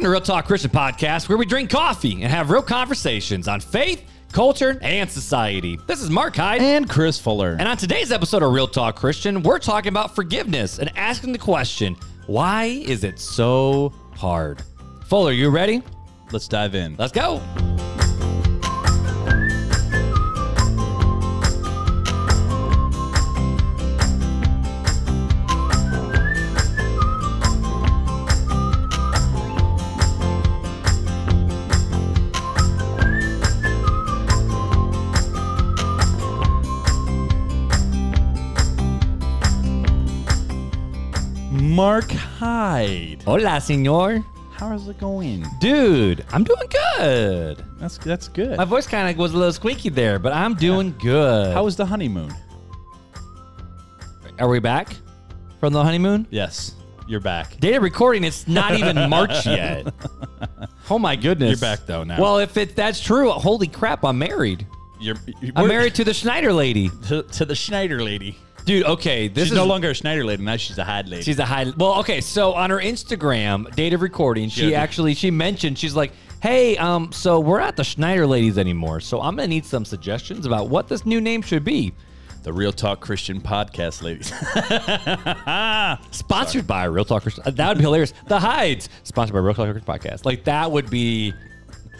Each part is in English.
Welcome to Real Talk Christian Podcast, where we drink coffee and have real conversations on faith, culture, and society. This is Mark Hyde. and Chris Fuller. And on today's episode of Real Talk Christian, we're talking about forgiveness and asking the question why is it so hard? Fuller, you ready? Let's dive in. Let's go. Mark Hyde. Hola, senor. How's it going? Dude, I'm doing good. That's that's good. My voice kind of was a little squeaky there, but I'm doing good. How was the honeymoon? Are we back from the honeymoon? Yes, you're back. Data recording, it's not even March yet. Oh my goodness. You're back, though, now. Well, if it that's true, holy crap, I'm married. You're, you're I'm married to the Schneider lady. to, to the Schneider lady. Dude, okay, this She's is no longer a Schneider lady. Now she's a Hyde lady. She's a high. Well, okay. So on her Instagram, date of recording, she actually she mentioned she's like, "Hey, um, so we're not the Schneider ladies anymore. So I'm gonna need some suggestions about what this new name should be." the Real Talk Christian podcast, ladies. Sponsored by Real Talk Christian. That would be hilarious. The Hides, sponsored by Real Talk Christian podcast. Like that would be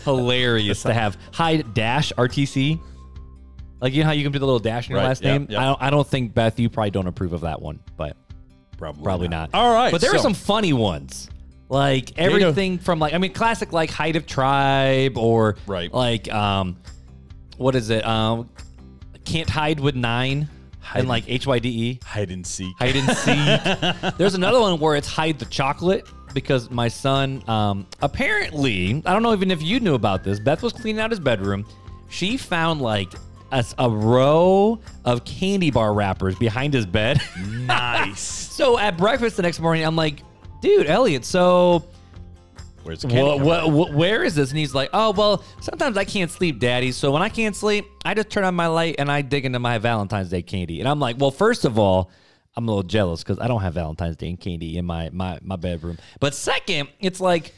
hilarious to have Hyde Dash RTC. Like you know how you can do the little dash in your Right, last yep, name. yep. I don't. I don't think Beth. You probably don't approve of that one, but Probably, probably not. All right, but there are so- some funny ones. Like everything from like I mean classic like height of tribe or Right. like um what is it um can't hide with nine Hide- and like H Y D E hide and seek. hide and seek. There's another one where it's hide the chocolate because my son um apparently I don't know even if you knew about this. Beth was cleaning out his bedroom. She found like a, a row of candy bar wrappers behind his bed. nice. So at breakfast the next morning, I'm like, dude, Elliot, so Where's the candy? what, from? where is this? And he's like, oh, well, sometimes I can't sleep, daddy. So when I can't sleep, I just turn on my light and I dig into my Valentine's Day candy. And I'm like, well, first of all, I'm a little jealous because I don't have Valentine's Day candy in my, my, my bedroom. But second, it's like,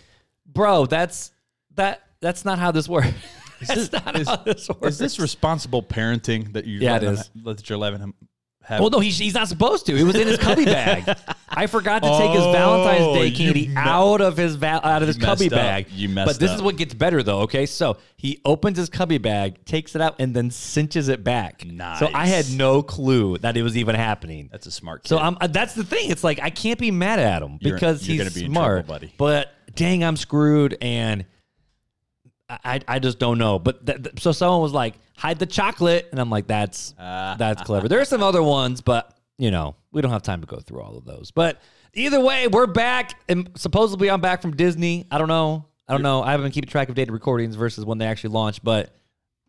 bro, that's that that's not how this works. that's not is- how this works. Is this responsible parenting that you Yeah, it is. that you're letting him have? Well, no, he's, he's not supposed to. It was in his cubby bag. I forgot to take his Valentine's Oh, Day you candy me- out of his val- out of his cubby messed up. bag. You messed But this up. is what gets better though. Okay, so he opens his cubby bag, takes it out, and then cinches it back. Nice. So I had Nice. no clue that it was even happening. That's a smart kid. So I'm uh, that's the thing. It's like I can't be mad at him You're- because you're he's gonna be in smart. trouble, buddy. But dang, I'm screwed, and I I, just don't know. But th- th- so someone was like, hide the chocolate, and I'm like, that's Ah. that's clever. There are some other ones, but you know, we don't have time to go through all of those. But either way, we're back, and supposedly I'm back from Disney. I don't know. I don't know. I haven't been keeping track of data recordings versus when they actually launched, but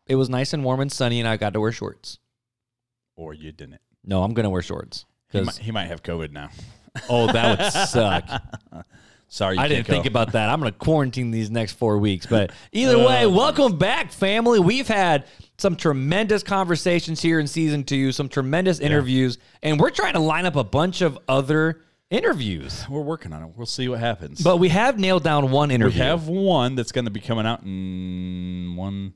it was nice and warm and sunny, and I got to wear shorts. or you didn't. No, I'm gonna wear shorts. He might, he might have COVID now. oh, that would suck. Sorry, you I didn't can't think about that. I'm going to quarantine these next four weeks. But either uh, way, Oh, welcome back, family. We've had some tremendous conversations here in season two, some tremendous interviews, and we're trying to line up a bunch of other interviews. We're working on it. We'll see what happens. But we have nailed down one interview. we have one that's going to be coming out in one,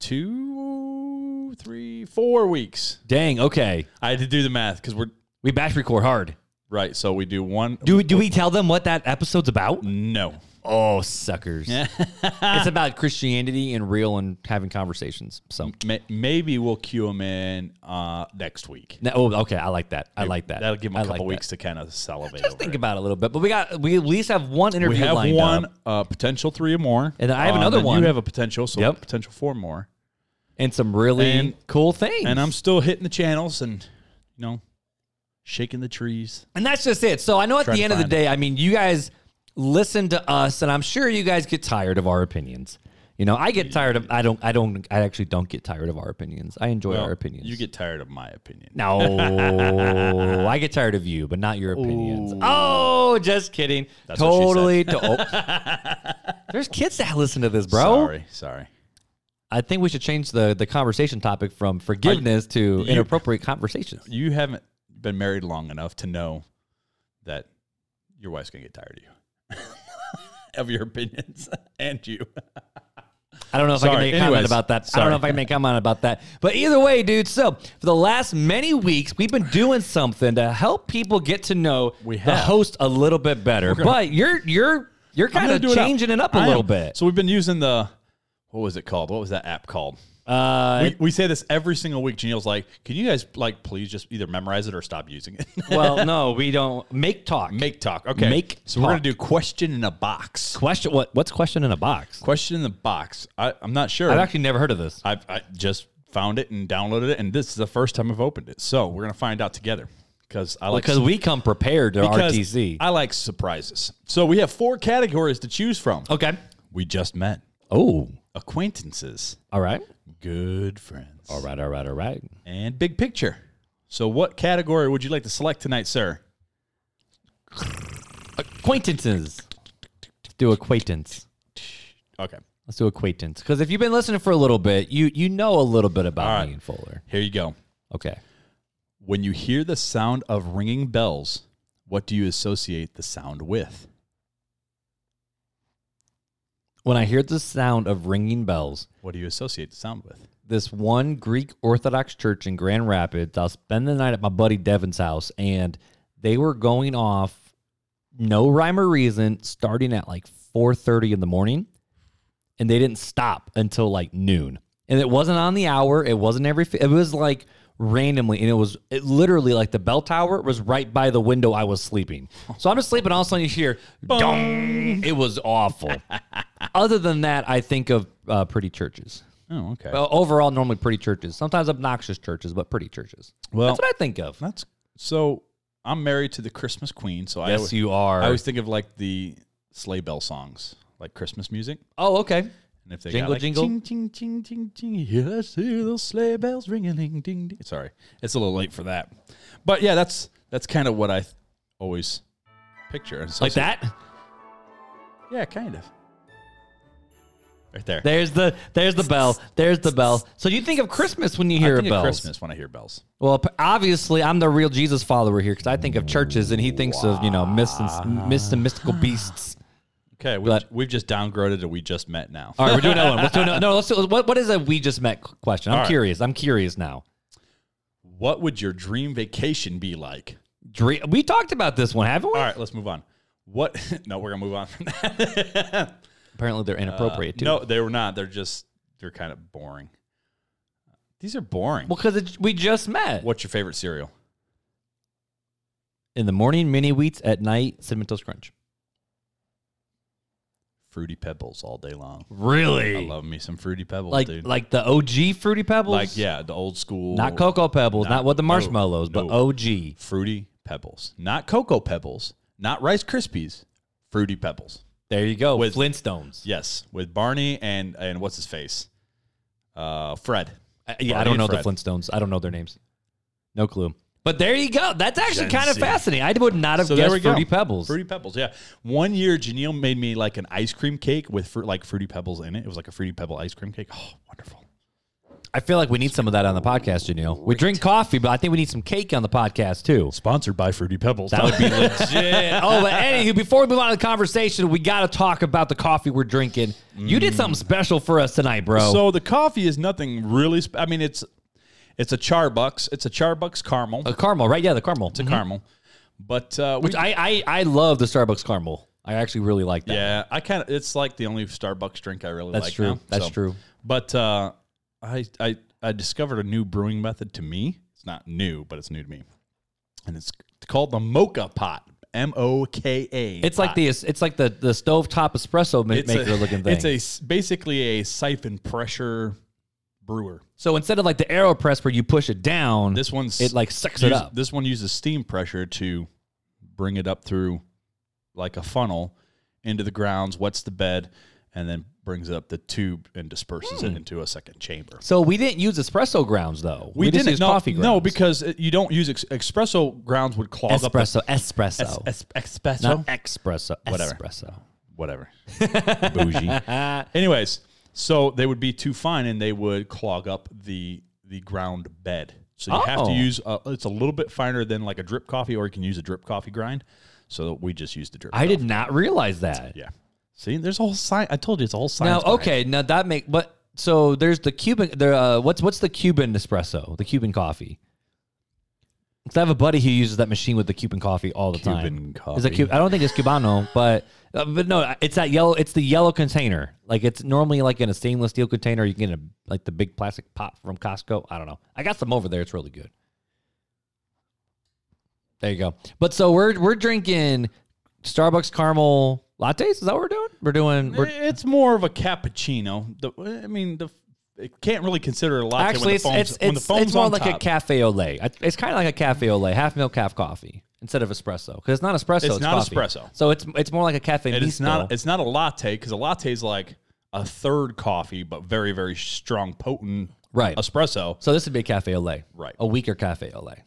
two, three, four weeks. Dang, okay. I had to do the math because we're We batch record hard. Right. So we do one. Do, do we tell them what that episode's about? No. Oh, suckers. it's about Christianity and real and having conversations. So, May- Maybe we'll cue them in uh, next week. no, oh, okay. I like that. I like that. That'll give them I a couple like that. weeks to kind of salivate. Just over think it. about it a little bit. But we got we at least have one interview We have lined one up uh, potential three or more, And then I have Uh, another one. You have a potential, so Yep. potential four more. and some really And- cool things. And I'm still hitting the channels and you know shaking the trees. and that's just it. So I know at the end of the day, I mean, you guys listen to us, and I'm sure you guys get tired of our opinions. You know, I get tired of. I don't. I don't. I actually don't get tired of our opinions. I enjoy Well, our opinions. You get tired of my opinion. no. I get tired of you, but not your opinions. Ooh. Oh, just kidding. That's totally. To, oh. There's kids that listen to this, bro. Sorry, sorry. I think we should change the the conversation topic from forgiveness to inappropriate conversations. You haven't been married long enough to know that your wife's gonna get tired of you. of your opinions and you. I don't know if I can make a comment about that. I don't know if I can make a comment about that. But either way, dude. So for the last many weeks, we've been doing something to help people get to know We the host a little bit better. but you're you're you're kind of do it changing it up a I little am. bit. So we've been using the what was it called? What was that app called? Uh, we, we say this every single week. Janelle's like, "Can you guys like please just either memorize it or stop using it?" well, no, we don't make talk. Make talk. Okay. Make so we're gonna do question in a box. question. What what's question in a box? Question in the box. I, I'm not sure. I've actually never heard of this. I've I just found it and downloaded it, and this is the first time I've opened it. So we're gonna find out together because I like Because we come prepared to because RTC. I like surprises. So we have four categories to choose from. okay. We just met Oh, acquaintances, all right. Good friends, All right. All right. All right. and big picture. So what category would you like to select tonight, sir? Acquaintances. Do acquaintance. Okay, Let's do acquaintance. Because if you've been listening for a little bit, you you know a little bit about All right. me and Fuller. here you go. Okay. When you hear the sound of ringing bells, what do you associate the sound with? When I hear the sound of ringing bells, What do you associate the sound with? this one Greek Orthodox church in Grand Rapids, I'll spend the night at my buddy Devin's house, and they were going off no rhyme or reason, starting at like 4:30 in the morning, and they didn't stop until like noon. And it wasn't on the hour. It wasn't every. It was like randomly, and it was it literally like the bell tower was right by the window I was sleeping. So I'm just sleeping. All of a sudden, you hear dong. It was awful. Other than that, I think of uh, pretty churches. Oh, okay. Well, overall, normally pretty churches. Sometimes obnoxious churches, but pretty churches. Well- that's what I think of. That's so. I'm married to the Christmas Queen, so I Yes, always, you are. I always think of like the sleigh bell songs, like Christmas music. oh, okay. And if they Jingle, got like, jingle. ching, ching, ching, ching, ching, I see those sleigh bells ringing, ding, ding, ding. Sorry, it's a little late for that, but yeah, that's that's kind of what I th- always picture. So- Like that. Yeah, kind of. Right there. There's the there's the bell. There's the bell. So you think of Christmas when you hear I think bells. of Christmas when I hear bells. Well, obviously, I'm the real Jesus follower here because I think of churches, and he thinks of you know myths and myths and mystical beasts. Okay, we've, But- we've just downgraded and we just met now. All right, we're doing another one. Let's do another, no. Let's do, what what is a we just met question? I'm All right. curious. I'm curious now. What would your dream vacation be like? Dream, we talked about this one, haven't we? All right, let's move on. What? No, we're gonna move on from that. Apparently, they're inappropriate too. Uh, no, they were not. They're just they're kind of boring. These are boring. well, because we just met What's your favorite cereal? in the morning. Mini wheats at night. Cinnamon toast crunch. Fruity Pebbles all day long. Really? I love me some Fruity Pebbles, like dude. like the OG fruity pebbles. Like yeah, the old school. Not cocoa pebbles, not, Not- with the no, marshmallows, but no. OG. Fruity Pebbles, not Cocoa Pebbles, not Rice Krispies. Fruity Pebbles. There you go. With- Flintstones. Yes, with Barney and and what's his face? Uh, Fred. Uh, yeah, I don't know the Flintstones. I don't know their names. No clue. But there you go. That's actually Gen kind of Z. fascinating. I would not have So there guessed we go. Fruity Pebbles. Fruity Pebbles, yeah. One year, Janelle made me like an ice cream cake with like Fruity Pebbles in it. It was like a Fruity Pebble ice cream cake. Oh, wonderful. I feel like we need some of that on the podcast, Janelle. We drink coffee, but I think we need some cake on the podcast too. Sponsored by Fruity Pebbles. That would be legit. Oh, but anywho, before we move on to the conversation, we got to talk about the coffee we're drinking. You did mm. something special for us tonight, bro. So the coffee is nothing really. Sp- I mean, it's it's a Charbucks. It's a Charbucks caramel. a caramel, right? Yeah, the caramel. It's a caramel, but uh, we, Which I, I I love the Starbucks caramel. I actually really like that. yeah, I kind of. It's like the only Starbucks drink I really like. That's like. true. now, That's so. true. But uh, I I I discovered a new brewing method to me. It's not new, but it's new to me, and it's called the Moka Pot. M O K A. It's like the it's like the the stovetop espresso ma- maker looking thing. It's a s- basically a siphon pressure brewer. so instead of like the Aeropress where you push it down, This one's it like sucks it up. This one uses steam pressure to bring it up through like a funnel into the grounds, wets the bed, and then brings up the tube and disperses Hmm. it into a second chamber. So we didn't use espresso grounds though. We, just didn't used no, coffee grounds. No, because you don't use ex- espresso grounds would clog espresso, up espresso, the es- espresso. not espresso, Whatever. espresso. Whatever. Bougie. Anyways, so they would be too fine and they would clog up the the ground bed. So you have to Oh. use a, it's a little bit finer than like a drip coffee, or you can use a drip coffee grind. So we just used the drip. I did not realize that. Yeah. See, there's a whole science. I told you it's a whole Now, science. behind it. okay, now that make but so there's the Cuban. There, uh, what's what's the Cuban espresso? The Cuban coffee. I have a buddy who uses that machine with the Cuban coffee all the Cuban time. Coffee. Cuban? I don't think it's Cubano, but uh, but no, it's that yellow. It's the yellow container. Like it's normally like in a stainless steel container. You can get a like the big plastic pot from Costco. I don't know. I got some over there. It's really good. There you go. But so we're we're drinking Starbucks caramel lattes. Is that what we're doing? We're doing. We're, It's more of a cappuccino. The, I mean, the it can't really consider it a latte Actually, when it's the foam's, it's when the it's, foam's it's more like top. a cafe au lait. It's kind of like a cafe au lait, half milk, half coffee instead of espresso because it's not espresso. It's, It's not coffee. espresso. So it's it's more like a cafe. It's not it's not a latte because a latte is like a third coffee, but very very strong, potent Right. espresso. So this would be a cafe au lait, Right. A weaker cafe au lait.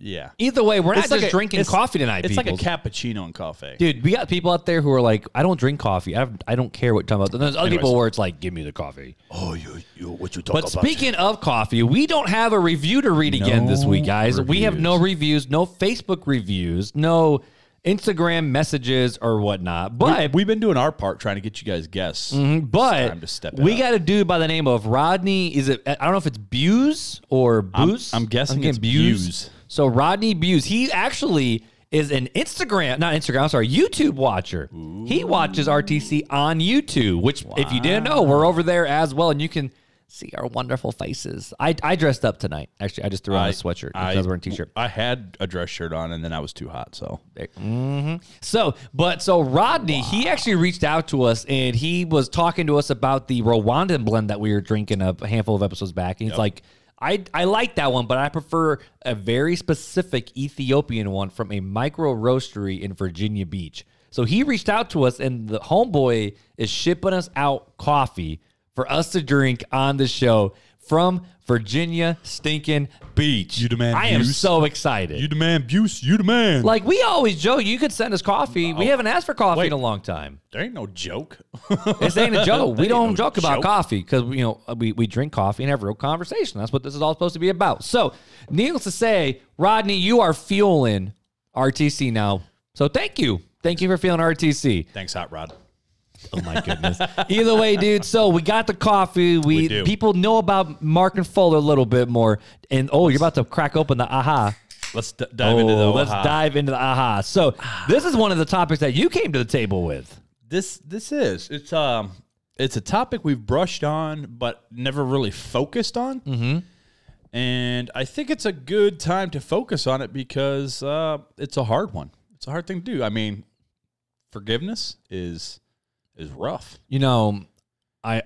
Yeah, Either way, we're not like just a- drinking it's- coffee tonight. It's like a cappuccino and coffee. Dude, we got people out there who are like, I don't drink coffee. I, I don't care what you're talking about. Then there's other people where it's like, give me the coffee. Oh, you, you what you talk But speaking of coffee, we don't have a review to read again this week, guys. We have no reviews, no Facebook reviews, no Instagram messages or whatnot. But We've been doing our part trying to get you guys guests. Mm-hmm, but time to step it we up. got a dude by the name of Rodney. Is it? I don't know if it's Buse or Buse. I'm guessing getting it's Buse. So Rodney Buse, he actually is an Instagram, not Instagram. I'm sorry, YouTube watcher. He watches RTC on YouTube, which if you didn't know, we're over there as well, and you can see our wonderful faces. I, I dressed up tonight. Actually, I just threw on a sweatshirt because I, was wearing a t-shirt. I had a dress shirt on, and then I was too hot. So mm-hmm. So, but so Rodney, he actually reached out to us and he was talking to us about the Rwandan blend that we were drinking a handful of episodes back. And he's like, I, I like that one, but I prefer a very specific Ethiopian one from a micro roastery in Virginia Beach. So he reached out to us, and the homeboy is shipping us out coffee for us to drink on the show from Virginia stinking Beach. You demand I am so excited. you demand Buse, you demand. Like we always joke, you could send us coffee. We oh, haven't asked for coffee Wait. in a long time. there ain't no joke. This ain't a joke. we ain't don't no joke about joke. coffee because you know we, we drink coffee and have real conversation. That's what this is all supposed to be about. So, needless to say, Rodney, you are fueling RTC now. So thank you, thank you for feeling RTC. Thanks, Hot Rod. Oh my goodness. Either way, dude. So we got the coffee. We, We people know about Mark and Fuller a little bit more. And oh, you're about to crack open the aha. Let's d- dive into the. Oh, let's aha. dive into the aha. So this is one of the topics that you came to the table with. This this is it's um it's a topic we've brushed on but never really focused on. Mm-hmm. And I think it's a good time to focus on it because uh, it's a hard one. It's a hard thing to do. I mean, forgiveness is is rough. You know, I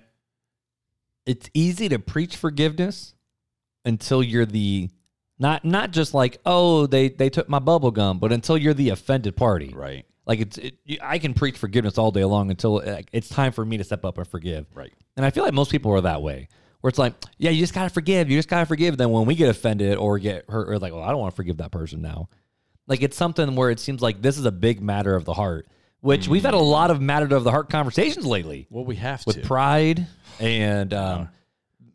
it's easy to preach forgiveness until you're the not not just like, "Oh, they they took my bubble gum," but until you're the offended party. Right. Like it's it, I can preach forgiveness all day long until it's time for me to step up and forgive. Right. And I feel like most people are that way. Where it's like, yeah, you just gotta forgive. You just gotta forgive. Then when we get offended or get hurt, or like, well, I don't want to forgive that person now. Like it's something where it seems like this is a big matter of the heart. Which we've had a mm. lot of matter of the heart conversations lately Well, we have with to. pride and uh-huh. um,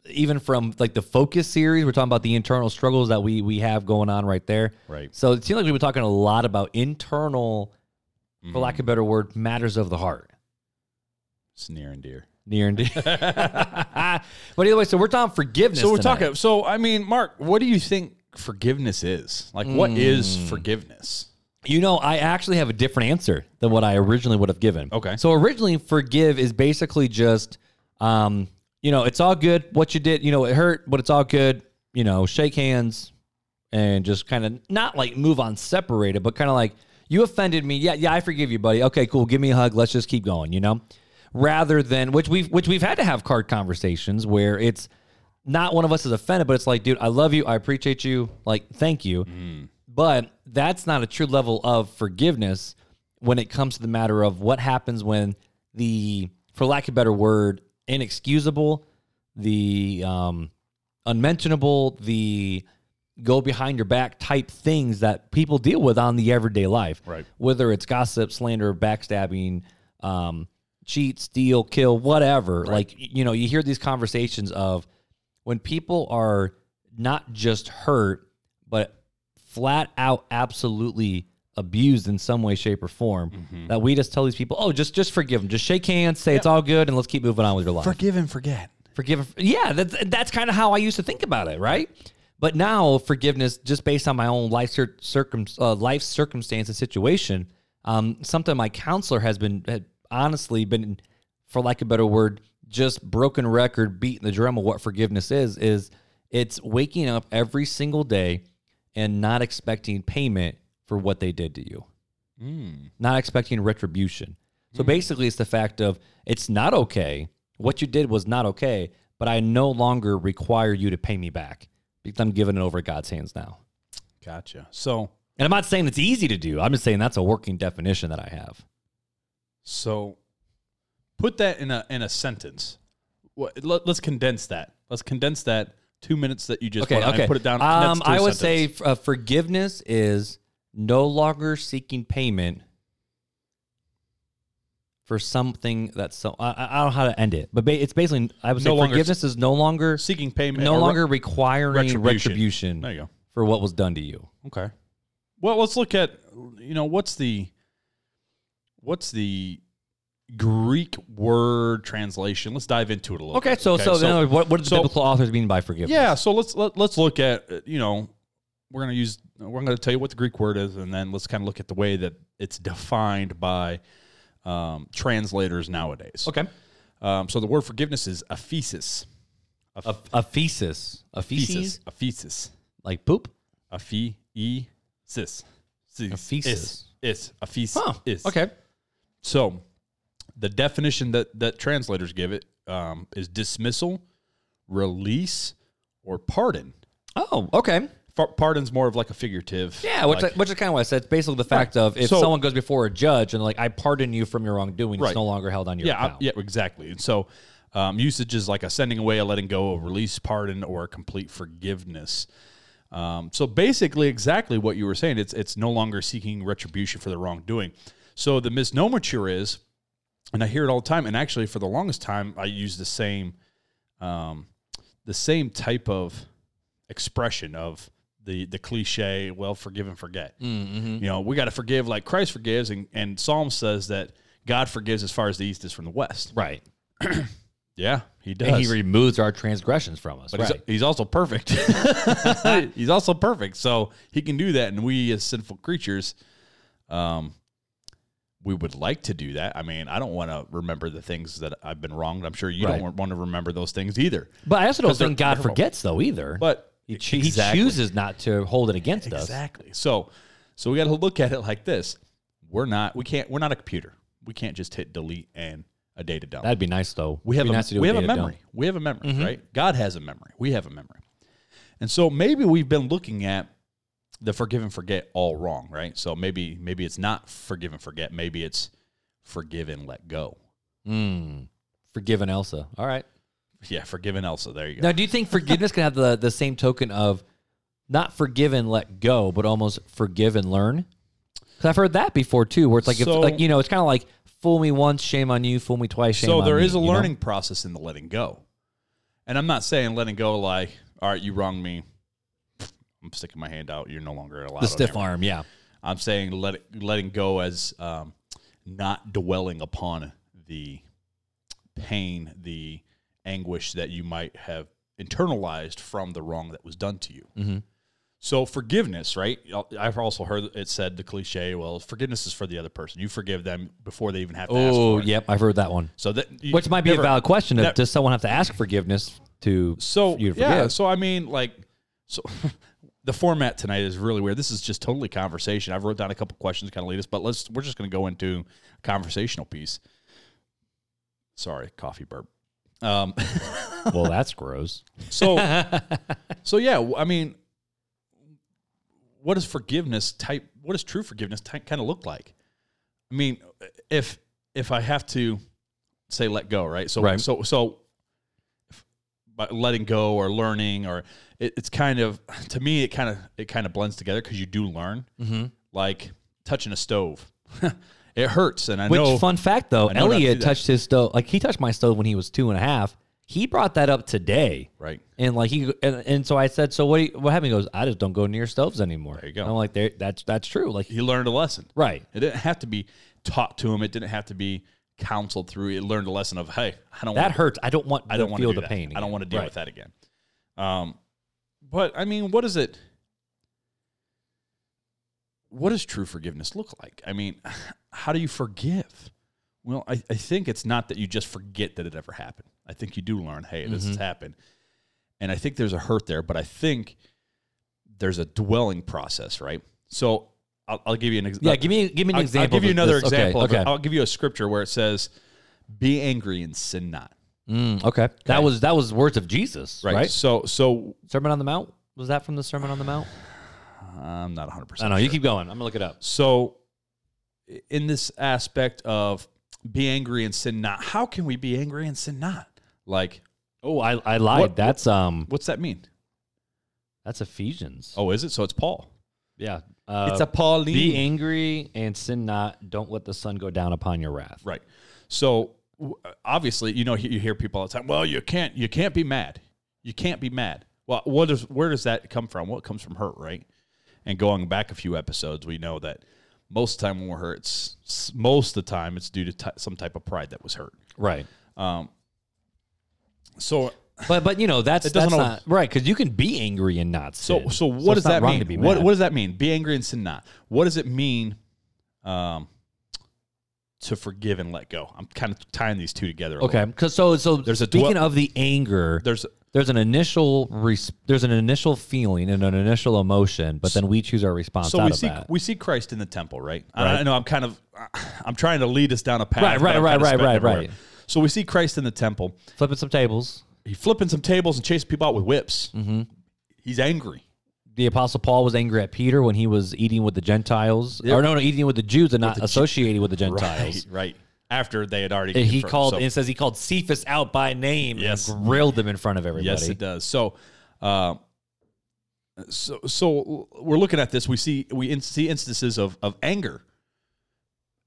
even from like the focus series, we're talking about the internal struggles that we we have going on right there. Right. So it seems like we've been talking a lot about internal, for lack of a mm-hmm. better word, matters of the heart. it's near and dear. Near and dear. but either way, so we're talking forgiveness. So we're tonight. talking. So I mean, Mark, what do you think forgiveness is? Like, what is hmm. forgiveness? You know, I actually have a different answer than what I originally would have given. Okay. So originally, forgive is basically just, um, you know, it's all good. What you did, you know, it hurt, but it's all good. You know, shake hands and just kind of not like move on separated, but kind of like you offended me. Yeah, yeah, I forgive you, buddy. Okay, cool. Give me a hug. Let's just keep going. You know, rather than which we've which we've had to have card conversations where it's not one of us is offended, but it's like, dude, I love you. I appreciate you. Like, thank you. But that's not a true level of forgiveness when it comes to the matter of what happens when the, for lack of a better word, inexcusable, the um, unmentionable, the go behind your back type things that people deal with on the everyday life. Right. Whether it's gossip, slander, backstabbing, um, cheat, steal, kill, whatever. Like, you know, you hear these conversations of when people are not just hurt, but flat out absolutely abused in some way, shape, or form Mm-hmm. that we just tell these people, oh, just just forgive them, just shake hands, say it's all good, and let's keep moving on with your life. Forgive and forget. Forgive. Yeah, that's that's kind of how I used to think about it, right? But now forgiveness, just based on my own life cir- circum uh, life circumstance and situation, um, something my counselor has been had honestly been, for lack of a better word, just broken record, beating the drum of what forgiveness is. Is it's waking up every single day and not expecting payment for what they did to you hmm. not expecting retribution. So hmm. basically, it's the fact of it's not okay. What you did was not okay, but I no longer require you to pay me back because I'm giving it over God's hands now. Gotcha. So And I'm not saying it's easy to do. I'm just saying that's a working definition that I have. so put that in a in a sentence. Let, us condense that. Let's condense that two minutes that you just Okay, put, okay. put it down. Um, condense to a I would sentence. say uh, forgiveness is no longer seeking payment for something that's so. I, I don't know how to end it, but ba- it's basically I would No longer forgiveness is no longer seeking payment. no or re- longer requiring retribution. retribution, There you go. for what was done to you. Okay. Well, let's look at you know what's the what's the Greek word translation. Let's dive into it a little. Okay, bit, so so, then what, what do the so- biblical authors mean by forgiveness? Yeah, so let's let, let's look at uh, you know we're gonna use we're gonna tell you what the Greek word is, and then let's kind of look at the way that it's defined by um, translators nowadays. Okay. Um, so the word forgiveness is aphesis. A, a feces. A feces? Aphesis. Like poop? Aphesis. Aphesis. Is. Is. Aphesis. Huh. Is. Okay. So, the definition that that translators give it um, is dismissal, release, or pardon. Oh, okay. Fa- Pardon's more of like a figurative. Yeah, which, like- which is kind of what I said. It's basically the fact Right. of if So- someone goes before a judge and like, I pardon you from your wrongdoing, Right. it's no longer held on your yeah, I- account. yeah, exactly. And so, um, usage is like a sending away, a letting go, a release, pardon, or a complete forgiveness. Um, so basically, exactly what you were saying. It's it's no longer seeking retribution for the wrongdoing. So the misnomer is, and I hear it all the time. And actually, for the longest time, I use the same, um, the same type of expression of the the cliche. Well, forgive and forget. Mm-hmm. You know, we got to forgive like Christ forgives, and and Psalm says that God forgives as far as the east is from the west. Right. Yeah, he does. And he removes our transgressions from us. but right. he's, he's also perfect. he's also perfect, so he can do that. And we, as sinful creatures, um, we would like to do that. I mean, I don't want to remember the things that I've been wronged. I'm sure you Right. don't want to remember those things either. but I also don't think God forgets, though, either. But he, cho- Exactly. he chooses not to hold it against us. Exactly. So, so we got to look at it like this: we're not, we can't, we're not a computer. We can't just hit delete and a data dump. That'd be nice, though. We have a, nice we have a memory. dump. We have a memory, right? God has a memory. We have a memory. And so maybe we've been looking at the forgive and forget all wrong, right? So maybe maybe it's not forgive and forget. Maybe it's forgive and let go. Mm. Forgiven Elsa. All right. Yeah, forgive and Elsa. There you go. Now, do you think forgiveness can have the, the same token of not forgive and let go, but almost forgive and learn? Because I've heard that before too, where it's like, So- if, like you know, it's kind of like fool me once, shame on you; fool me twice, shame so on there me. is a you know? learning process in the letting go. And I'm not saying letting go like, all right, you wronged me. I'm sticking my hand out. You're no longer allowed. the stiff arm, yeah. I'm saying let it, letting go as um, not dwelling upon the pain, the anguish that you might have internalized from the wrong that was done to you. Mhm. So forgiveness, right? I've also heard it said the cliche, well, forgiveness is for the other person. You forgive them before they even have to ask Oh, yep, I've heard that one. So that you Which might be never- a valid question: ne- Does someone have to ask forgiveness to So you to yeah, so I mean, like, so the format tonight is really weird. This is just totally conversation. I've wrote down a couple questions to kind of lead us, but let's we're just going to go into a conversational piece. Sorry, coffee burp. Um, well, that's gross. so so yeah, I mean, what does forgiveness type? What does true forgiveness type kind of look like? I mean, if if I have to say let go, right? So Right. so so by letting go or learning or it, it's kind of to me it kind of it kind of blends together because you do learn Mm-hmm. like touching a stove. it hurts, and I Which know fun fact though, not to Elliot touched his stove. Like he touched my stove when he was two and a half. He brought that up today. Right. And like he and, and so I said, so what? do you- what happened? He goes, I just don't go near stoves anymore. There you go. And I'm like, there, that's that's true. Like, He learned a lesson. right, It didn't have to be taught to him. It didn't have to be counseled through. He learned a lesson of, hey, I don't that want hurts. I don't want. I don't want feel to do the that. pain. I don't want to deal Right. with that again. Um, but I mean, what is it? What does true forgiveness look like? I mean, how do you forgive? Well, I, I think it's not that you just forget that it ever happened. I think you do learn, hey, this has Mm-hmm. happened. And I think there's a hurt there, but I think there's a dwelling process, right? So I'll, I'll give you an example. Yeah, give me give me an I'll, example. I'll give you another this. example. Okay. okay. I'll give you a scripture where it says, "Be angry and sin not." Mm, okay. That was that was words of Jesus, right? So, so Sermon on the Mount. Was that from the Sermon on the Mount? I'm not 100. I percent don't know. You keep going. I'm gonna look it up. So, in this aspect of be angry and sin not, how can we be angry and sin not? Like, Oh, I I lied. What- that's um what's that mean? that's Ephesians. Oh, is it? So it's Paul. yeah. Uh, it's a Pauline. be angry and sin not. Don't let the sun go down upon your wrath. right. So w- obviously, you know, you hear people all the time. Well, you can't. You can't be mad. You can't be mad. Well, what does where does that come from? Well, it comes from hurt, right? And going back a few episodes, we know that most of the time when we're hurt, it's, most of the time it's due to t- some type of pride that was hurt. Right. Um, so But but you know that's It doesn't that's always- not right because you can be angry and not So sin. so what it's does not that wrong mean? To be what mad. what does that mean? Be angry and sin not. What does it mean um to forgive and let go? I'm kind of tying these two together. a Okay, little. because so so There's a speaking dwell- of the anger, There's there's an initial res- there's an initial feeling and an initial emotion, but then we choose our response so out we of see that. we see Christ in the temple, right? I- Right. I know I'm kind of I'm trying to lead us down a path. Right, but right, I'm right, kinda right, spitting right, everywhere. right. So we see Christ in the temple. Flipping some tables. He flipping some tables and chasing people out with whips. Mm-hmm. He's angry. The apostle Paul was angry at Peter when he was eating with the Gentiles, or no, no, eating with the Jews and not the Ju- associating with the Gentiles. Right, right. After they had already And He called. So- it says he called Cephas out by name Yes. and grilled him in front of everybody. Yes, it does. So, uh, so, so we're looking at this. We see we in, see instances of of anger,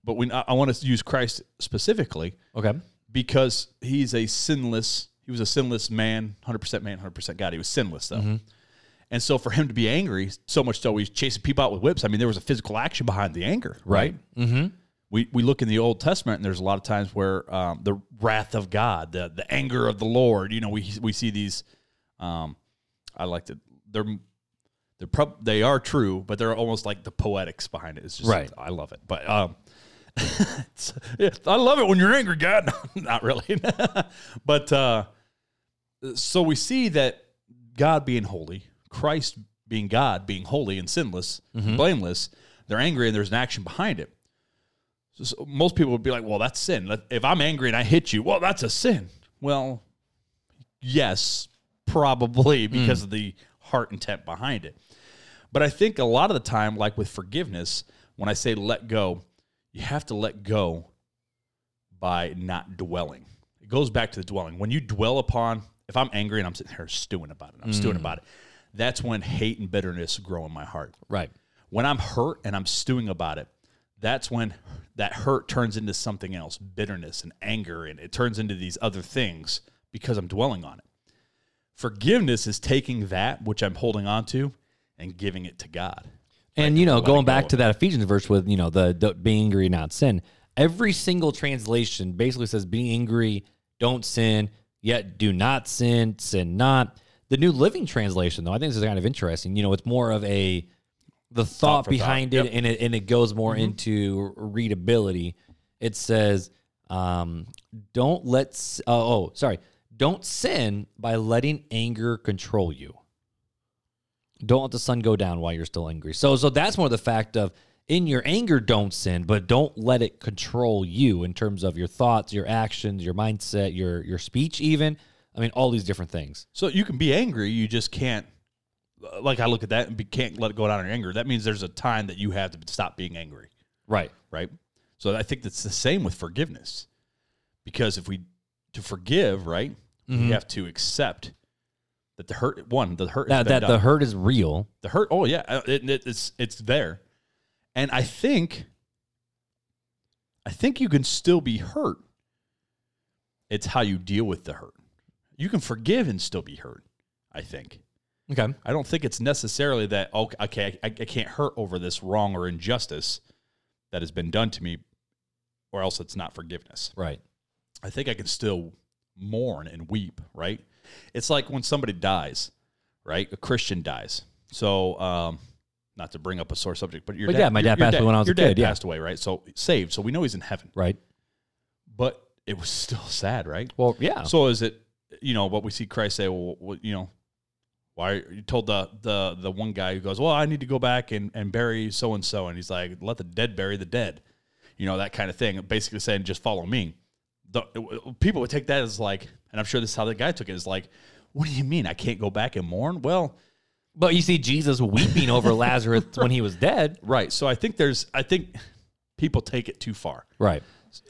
but we I, I want to use Christ specifically Okay. because he's a sinless. He was a sinless man, hundred percent man, hundred percent God. He was sinless though. Mm-hmm. And so for him to be angry, so much so he's chasing people out with whips. I mean, there was a physical action behind the anger, right? Mm-hmm. we, we look in the Old Testament, and there's a lot of times where um, the wrath of God, the the anger of the Lord, you know, we we see these. Um, I like to they're they're prob- they are true, but they're almost like the poetics behind it. It's just Right. I love it, but um, I love it when you're angry, God. Not really, but uh, so we see that God being holy, Christ being God, being holy and sinless, mm-hmm. blameless, they're angry and there's an action behind it. So, so most people would be like, well, that's sin. If I'm angry and I hit you, well, that's a sin. Well, yes, probably mm. because of the heart intent behind it. But I think a lot of the time, like with forgiveness, when I say let go, you have to let go by not dwelling. It goes back to the dwelling. When you dwell upon, if I'm angry and I'm sitting here stewing about it, I'm stewing about it, that's when hate and bitterness grow in my heart. Right. When I'm hurt and I'm stewing about it, that's when that hurt turns into something else, bitterness and anger, and it turns into these other things because I'm dwelling on it. Forgiveness is taking that which I'm holding on to and giving it to God. And you know, going back of to that Ephesians verse with you know the, the being angry, not sin. Every single translation basically says, "Be angry, don't sin, yet do not sin, sin not." The New Living Translation, though, I think this is kind of interesting. You know, it's more of a the thought, thought, behind yep. it, and it and it goes more into readability. It says, um, "Don't let oh, oh sorry, don't sin by letting anger control you." don't let the sun go down while you're still angry. So so that's more the fact of in your anger don't sin, but don't let it control you in terms of your thoughts, your actions, your mindset, your your speech even. I mean all these different things. So you can be angry, you just can't. Like I look at that and be, can't let it go down in anger. That means there's a time that you have to stop being angry, Right. right? So I think that's the same with forgiveness, because if we to forgive, right, Mm-hmm. we have to accept that the hurt one, the hurt That that done. the hurt is real. the hurt. Oh yeah, uh, it, it, it's it's there, and I think I think you can still be hurt. It's how you deal with the hurt. you can forgive and still be hurt. I think. Okay. I don't think it's necessarily that oh, okay, I, I can't hurt over this wrong or injustice that has been done to me, or else it's not forgiveness. Right. I think I can still mourn and weep. Right? It's like when somebody dies, right? A Christian dies. So, um, not to bring up a sore subject, but your But dad, yeah, my your- dad your passed away when I was a dad kid, yeah. passed away, right? So saved. So we know he's in heaven, Right. but it was still sad, right? Well, yeah. So is it, you know, what we see Christ say, well, well, you know, why you told the the the one guy who goes, well, I need to go back and, and bury so and so, and he's like, let the dead bury the dead, you know, that kind of thing. Basically saying, just follow me. The people would take that as like, and I'm sure this is how the guy took it is like, what do you mean I can't go back and mourn? Well, But you see Jesus weeping over Lazarus when he was dead. right. So I think there's, I think people take it too far. Right.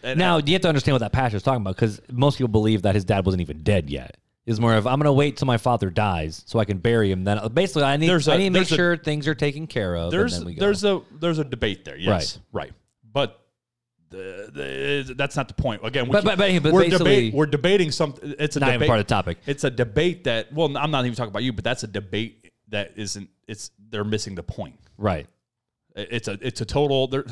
And Now, you have to understand what that pastor is talking about because most people believe that his dad wasn't even dead yet. Is more of I'm going to wait till my father dies so I can bury him. Then basically, I need a- I need to make a- sure things are taken care of. there's and then we go. there's a there's a debate there. Yes, right. But the, the, that's not the point. Again, we But- but- but- we're debate, we're debating something. It's a not debate. even part of the topic. It's a debate that. Well, I'm not even talking about you, but that's a debate that isn't. It's they're missing the point. Right. It's a it's a total. There,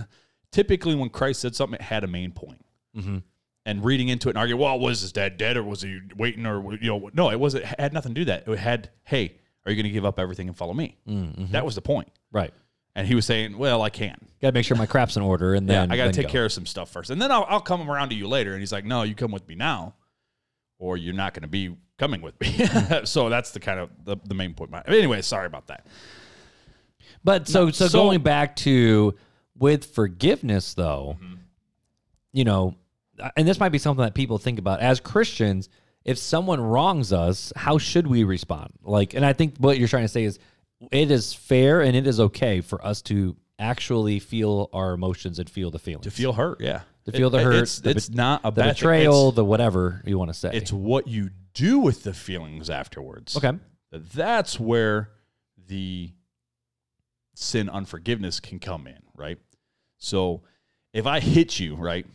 typically, when Christ said something, it had a main point. Mm-hmm. And reading into it and arguing, well, was his dad dead or was he waiting or you know? No, it wasn't. It had nothing to do that. It had, hey, are you going to give up everything and follow me? Mm-hmm. That was the point. Right. And he was saying, well, I can. Got to make sure my crap's in order, and Yeah, then I got to take go. care of some stuff first, and then I'll, I'll come around to you later. And he's like, "No, you come with me now, or you're not going to be coming with me." so that's the kind of the, the main point. Anyway, sorry about that. But so, so so- going back to with forgiveness, though, Mm-hmm. you know, and this might be something that people think about as Christians. If someone wrongs us, how should we respond? Like, and I think what you're trying to say is, it is fair and it is okay for us to actually feel our emotions and feel the feelings, To feel hurt, yeah, to feel the hurt, It's, the it's not a the bad thing. betrayal, the whatever you want to say. it's what you do with the feelings afterwards. okay. that's where the sin unforgiveness can come in, right? So if I hit you, right?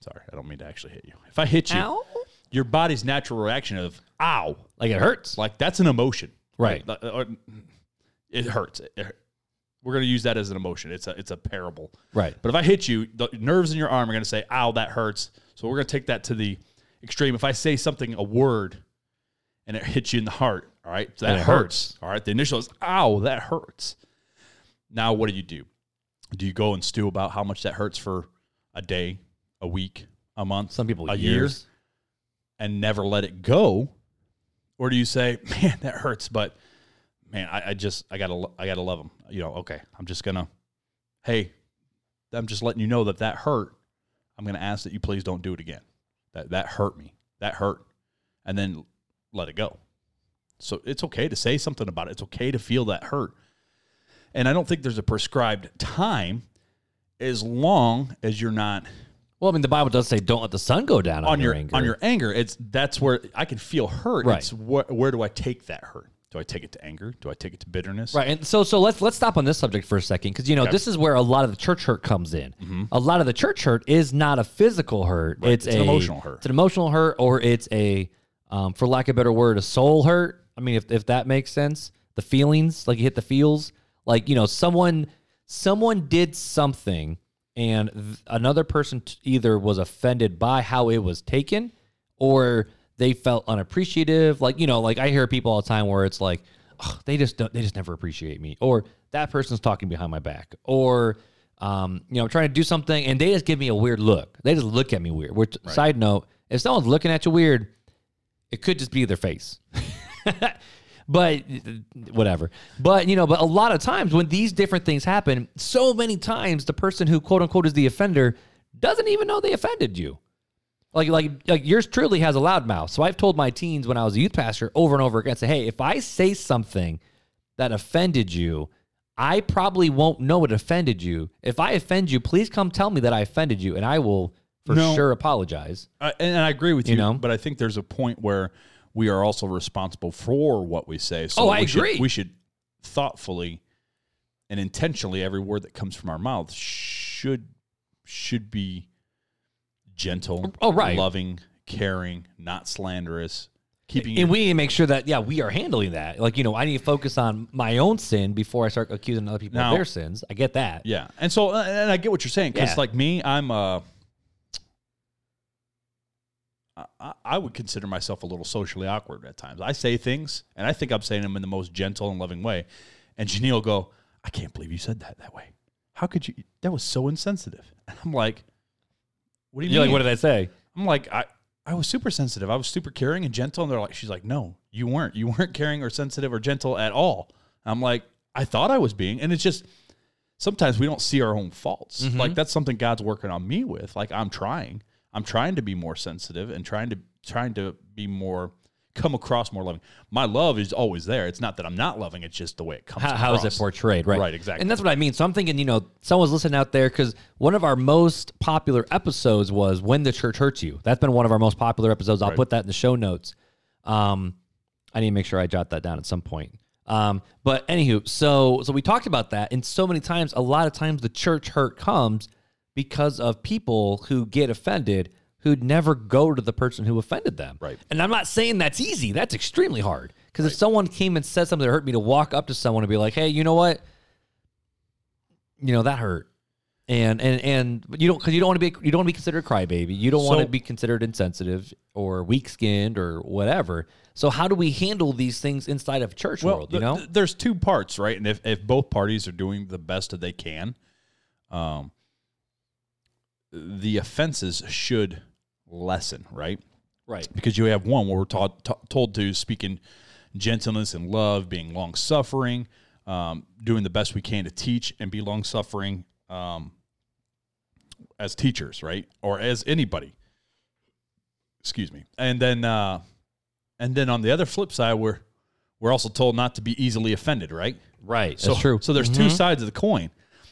Sorry, I don't mean to actually hit you. If I hit you, Ow. your body's natural reaction of ow, Like it hurts. like that's an emotion, Right. Like, uh, It hurts. It- it- we're going to use that as an emotion. It's a it's a parable. Right. But if I hit you, the nerves in your arm are going to say, "Ow, that hurts." So we're going to take that to the extreme. If I say something, a word, and it hits you in the heart, all right, so that hurts. hurts. All right, the initial is, "Ow, that hurts." Now, what do you do? Do you go and stew about how much that hurts for a day, a week, a month, Some people a years. year, and never let it go, or do you say, "Man, that hurts," but man, I, I just I gotta I gotta love them. You know, okay, I'm just gonna, hey, I'm just letting you know that that hurt. I'm gonna ask that you please don't do it again. That that hurt me. That hurt, and then let it go. So it's okay to say something about it. It's okay to feel that hurt, and I don't think there's a prescribed time, as long as you're not Well, I mean, the Bible does say, "Don't let the sun go down on, on your, anger." on your anger. It's that's where I can feel hurt. Right. It's wh- where do I take that hurt? Do I take it to anger? Do I take it to bitterness? Right, and so so let's let's stop on this subject for a second because you know this is where a lot of the church hurt comes in. A lot of the church hurt is not a physical hurt; it's, It's a, an emotional hurt. It's an emotional hurt, or it's a, um, for lack of a better word, a soul hurt. I mean, if if that makes sense, the feelings, like you hit the feels, like you know, someone someone did something, and th- another person t- either was offended by how it was taken, or they felt unappreciative. Like you know, like I hear people all the time where it's like, "Ugh, they just don't, they just never appreciate me, or that person's talking behind my back, or um, you know, I'm trying to do something and they just give me a weird look. They just look at me weird. Which side note, if someone's looking at you weird, it could just be their face. but whatever. But you know, but a lot of times when these different things happen, so many times the person who quote unquote is the offender doesn't even know they offended you. Like like like yours truly has a loud mouth. So I've told my teens when I was a youth pastor over and over again, say, hey, if I say something that offended you, I probably won't know it offended you. If I offend you, please come tell me that I offended you, and I will for No. sure apologize. I, and I agree with you, You know? but I think there's a point where we are also responsible for what we say. So Oh, I we should- agree. we should thoughtfully and intentionally every word that comes from our mouth should should be gentle, Oh, right. loving, caring, not slanderous, keeping And we need to make sure that yeah, we are handling that. Like you know, I need to focus on my own sin before I start accusing other people Now- of their sins. I get that. Yeah, and so uh, and I get what you're saying because Yeah. like me, I'm uh, I- I, I would consider myself a little socially awkward at times. I say things, and I think I'm saying them in the most gentle and loving way, and Janine will go, "I can't believe you said that that way. How could you? That was so insensitive." And I'm like, "What do you You're mean?" like, what did I say? I'm like, I. I was super sensitive. I was super caring and gentle. And they're like, she's like, no, you weren't. You weren't caring or sensitive or gentle at all. I'm like, I thought I was being. And it's just, sometimes we don't see our own faults. Mm-hmm. Like that's something God's working on me with. Like I'm trying. I'm trying to be more sensitive and trying to trying to be more come across more loving. My love is always there. It's not that I'm not loving. It's just the way it comes. How, how is it portrayed? Right. Right, exactly. And that's what I mean. So I'm thinking, you know, someone's listening out there because one of our most popular episodes was "When the Church Hurts You." That's been one of our most popular episodes. I'll Right. put that in the show notes. Um, I need to make sure I jot that down at some point. Um, but anywho, so so we talked about that, and so many times, a lot of times, the church hurt comes because of people who get offended who'd never go to the person who offended them. Right. And I'm not saying that's easy. That's extremely hard. Because if someone came and said something that hurt me, to walk up to someone and be like, "Hey, you know what? You know that hurt." And and and you don't because you don't want to be you don't want to be considered a crybaby. You don't want to be considered insensitive or weak skinned or whatever. So how do we handle these things inside of church world? You know, th- there's two parts, right? And if, if both parties are doing the best that they can, um, the offenses should lessen, right? right? Because you have one where we're taught, ta- told to speak in gentleness and love, being long suffering, um, doing the best we can to teach and be long suffering um, as teachers, right? Or as anybody. Excuse me. And then, uh, and then on the other flip side, we're we're also told not to be easily offended, right? Right. So, That's true. So there's two sides of the coin.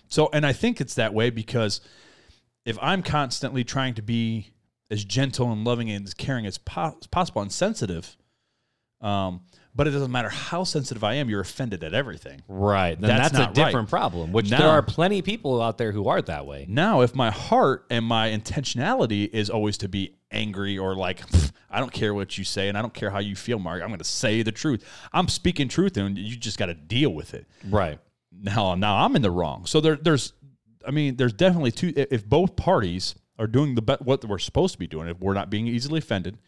So, and I think it's that way because if I'm constantly trying to be as gentle and loving and as caring as, po- as possible and sensitive, um, but it doesn't matter how sensitive I am, you're offended at everything. Right. Then That's that's, a right. different problem, which Now- there are plenty of people out there who are that way. Now, if my heart and my intentionality is always to be angry or like, I don't care what you say and I don't care how you feel, Mark, I'm going to say the truth. I'm speaking truth and you just got to deal with it. Right. now now I'm in the wrong. So there there's I mean there's definitely two if both parties are doing the be- what we're supposed to be doing if we're not being easily offended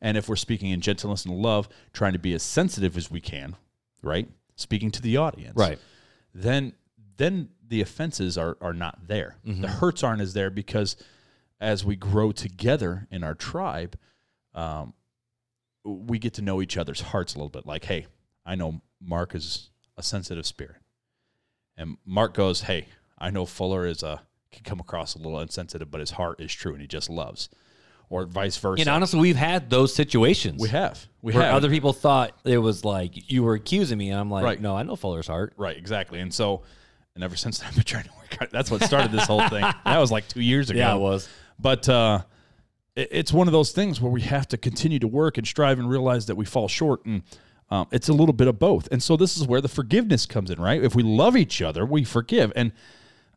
and if we're speaking in gentleness and love trying to be as sensitive as we can, right? Speaking to the audience. Right. Then then the offenses are are not there. The hurts aren't as there because as we grow together in our tribe, um, we get to know each other's hearts a little bit. Like, hey, I know Mark is a sensitive spirit, and Mark goes, hey, I know Fuller is a can come across a little insensitive, but his heart is true and he just loves, or vice versa. And honestly, we've had those situations. we have, we where have other people thought it was like you were accusing me, and I'm like, Right. no, I know Fuller's heart. Right, exactly. And so, and ever since then, I've been trying to work out. That's what started this whole thing. That was like two years ago. Yeah, it was. But uh, it- it's one of those things where we have to continue to work and strive and realize that we fall short. And um, it's a little bit of both. And so this is where the forgiveness comes in, right? If we love each other, we forgive. And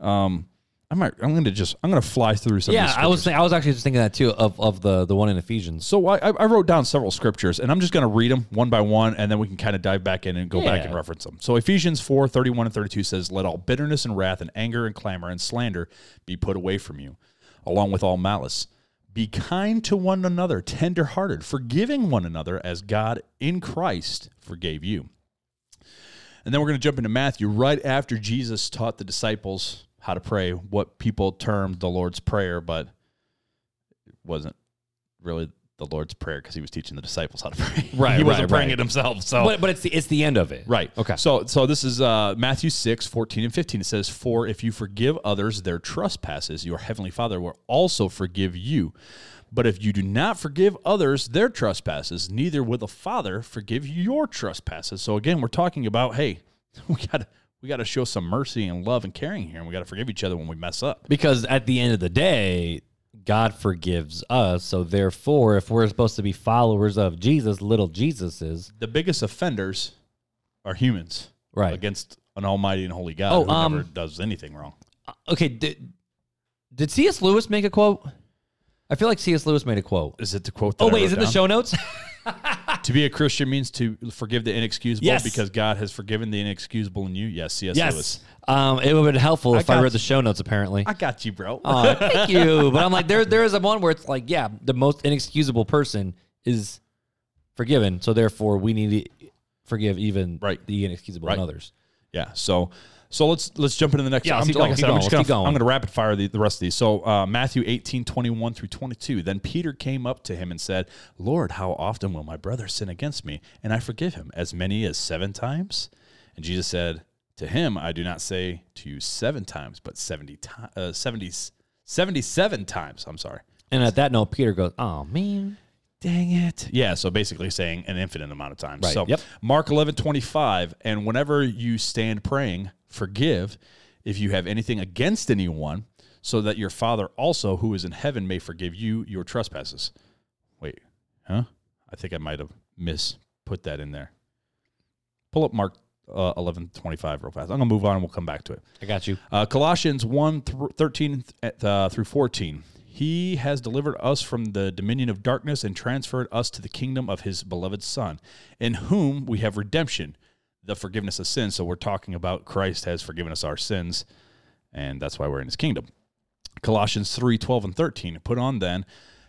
um, I might, I'm going to just, I'm going to fly through some. of Yeah, these I was think, I was actually just thinking that too of, of the the one in Ephesians. So I, I I wrote down several scriptures, and I'm just going to read them one by one, and then we can kind of dive back in and go back and reference them. So Ephesians 4, 31 and 32 says, Let all bitterness and wrath and anger and clamor and slander be put away from you, along with all malice. Be kind to one another, tenderhearted, forgiving one another as God in Christ forgave you. And then we're going to jump into Matthew right after Jesus taught the disciples how to pray, what people termed the Lord's Prayer, but it wasn't really the Lord's Prayer because he was teaching the disciples how to pray. Right, he wasn't right, praying right. it himself. So But but it's the it's the end of it. Right. Okay. So so this is uh, Matthew 6, 14 and 15. It says, For if you forgive others their trespasses, your heavenly Father will also forgive you. But if you do not forgive others their trespasses, neither will the Father forgive your trespasses. So again, we're talking about, hey, we gotta we gotta show some mercy and love and caring here, and we gotta forgive each other when we mess up. Because at the end of the day, God forgives us. So therefore, if we're supposed to be followers of Jesus, little Jesuses, The biggest offenders are humans. Right. Against an almighty and holy God Oh, who um, never does anything wrong. okay. Did, did C.S. Lewis make a quote? I feel like C.S. Lewis made a quote. Is it the quote? That Oh wait, is it the show notes? To be a Christian means to forgive the inexcusable Yes. because God has forgiven the inexcusable in you. Yes, C.S. yes. Lewis. Um, it would have been helpful if I read you. the show notes. Apparently. I got you, bro. Aw, thank you. But I'm like, there, there is a one where it's like, yeah, the most inexcusable person is forgiven, so therefore we need to forgive even Right. the inexcusable in others. Yeah. So so let's let's jump into the next. Yeah, I'm, keep like going, I said, keep I'm going, just gonna going. I'm gonna rapid fire the, the rest of these. So uh, Matthew 18, 21 through 22. Then Peter came up to him and said, Lord, how often will my brother sin against me and I forgive him? As many as seven times? And Jesus said to him, I do not say to you seven times, but 70 ti- uh, 70, 77 times. I'm sorry. And at that note, Peter goes, "Oh man, Dang it. Yeah, so basically saying an infinite amount of times. Right, So yep. Mark 11, 25, and whenever you stand praying, forgive if you have anything against anyone, so that your Father also, who is in heaven, may forgive you your trespasses. Wait, huh? I think I might have mis put that in there. Pull up Mark uh, 11, 25 real fast. I'm going to move on and we'll come back to it. I got you." Uh, Colossians 1 th- 13 th- uh, through 14. He has delivered us from the dominion of darkness and transferred us to the kingdom of his beloved Son, in whom we have redemption, the forgiveness of sins. So we're talking about Christ has forgiven us our sins, and that's why we're in his kingdom. Colossians 3 12 and 13. Put on then,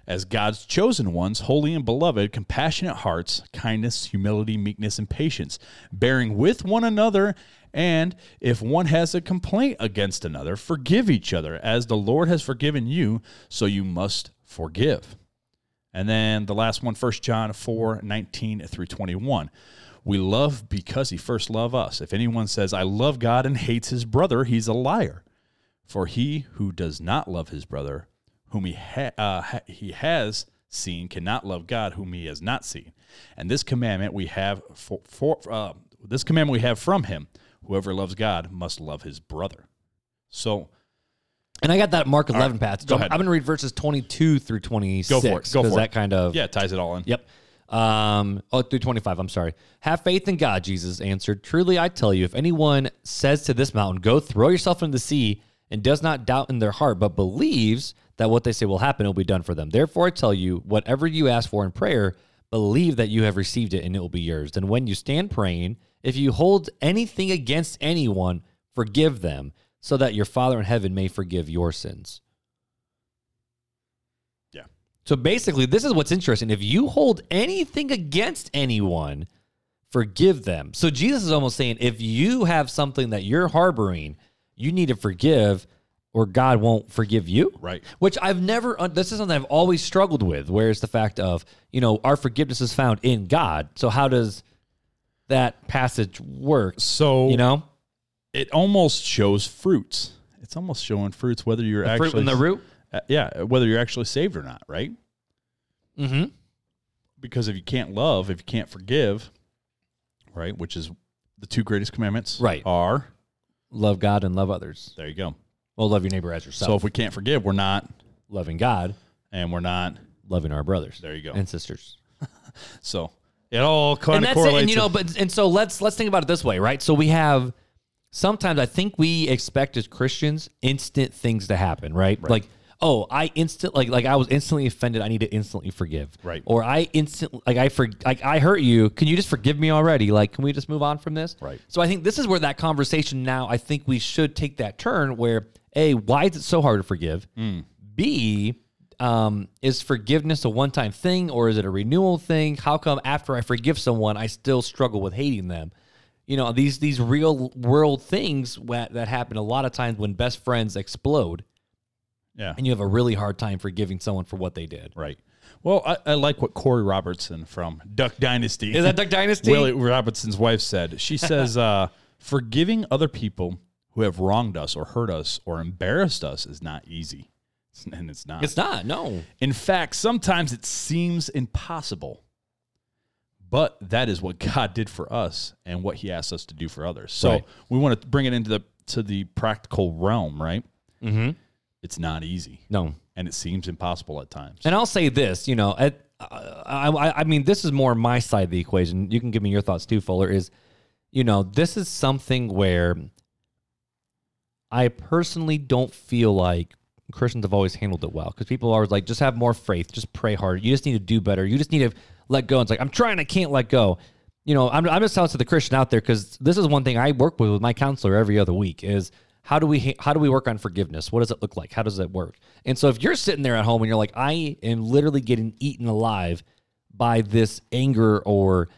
as God's chosen ones, holy and beloved, compassionate hearts, kindness, humility, meekness, and patience, bearing with one another. And if one has a complaint against another, forgive each other, as the Lord has forgiven you, so you must forgive. And then the last one, 1 John 4 19 through 21. We love because he first loved us. If anyone says, I love God and hates his brother, he's a liar. For he who does not love his brother, whom he, ha- uh, ha- he has seen, cannot love God, whom he has not seen. And this commandment we have for, for uh, this commandment we have from him: whoever loves God must love his brother. So And I got that Mark 11 passage. go I'm- ahead. I'm going to read verses 22 through 26. Go for it. Go for it. that kind of yeah, ties it all in. Yep. Um, oh, through 25, I'm sorry. Have faith in God, Jesus answered. Truly, I tell you, if anyone says to this mountain, Go throw yourself into the sea, and does not doubt in their heart, but believes that what they say will happen, will be done for them. Therefore, I tell you, whatever you ask for in prayer, believe that you have received it, and it will be yours. And when you stand praying, if you hold anything against anyone, forgive them, so that your Father in heaven may forgive your sins. Yeah. So basically, this is what's interesting. If you hold anything against anyone, forgive them. So Jesus is almost saying if you have something that you're harboring, you need to forgive or God won't forgive you. Right. Which I've never, this is something I've always struggled with, whereas the fact of, you know, our forgiveness is found in God. So how does that passage work? So You know, it almost shows fruits. It's almost showing fruits whether you're the actually fruit and the root. Uh, yeah, whether you're actually saved or not, right? Mm-hmm. Because if you can't love, if you can't forgive, right, which is the two greatest commandments, Right. Are Love God and love others. there you go. Well, love your neighbor as yourself. So if we can't forgive, we're not, loving God, and we're not. loving our brothers. There you go. And sisters. So it all kind and of that's it. correlates. And you know, but and so let's let's think about it this way, right? So we have sometimes I think we expect as Christians instant things to happen, right? Like, oh, I instant like like I was instantly offended. I need to instantly forgive, Right. Or I instant like I for like I hurt you. Can you just forgive me already? Like, can we just move on from this? Right. So I think this is where that conversation now. I think we should take that turn where a why is it so hard to forgive? B um, is forgiveness a one-time thing or is it a renewal thing? How come after I forgive someone, I still struggle with hating them? You know, these these real world things that, that happen a lot of times when best friends explode, yeah, and you have a really hard time forgiving someone for what they did. right. Well, I, I like what Korie Robertson from Duck Dynasty Is that Duck Dynasty? Willie Robertson's wife said. She says, uh, "Forgiving other people who have wronged us or hurt us or embarrassed us is not easy, and it's not. It's not. No. In fact, sometimes it seems impossible." But that is what God did for us and what He asked us to do for others. So Right. we want to bring it into the to the practical realm, right? Mm-hmm. It's not easy, No. and it seems impossible at times. And I'll say this, you know, at, uh, I, I, I mean, this is more my side of the equation. You can give me your thoughts too, Fuller. Is, you know, this is something where I personally don't feel like Christians have always handled it well because people are always like, just have more faith, just pray harder. You just need to do better. You just need to let go. And it's like I'm trying, I can't let go. You know, I'm, I'm just telling to the Christian out there because this is one thing I work with with my counselor every other week is how do we how do we work on forgiveness? What does it look like? How does it work? And so if you're sitting there at home and you're like, I am literally getting eaten alive by this anger or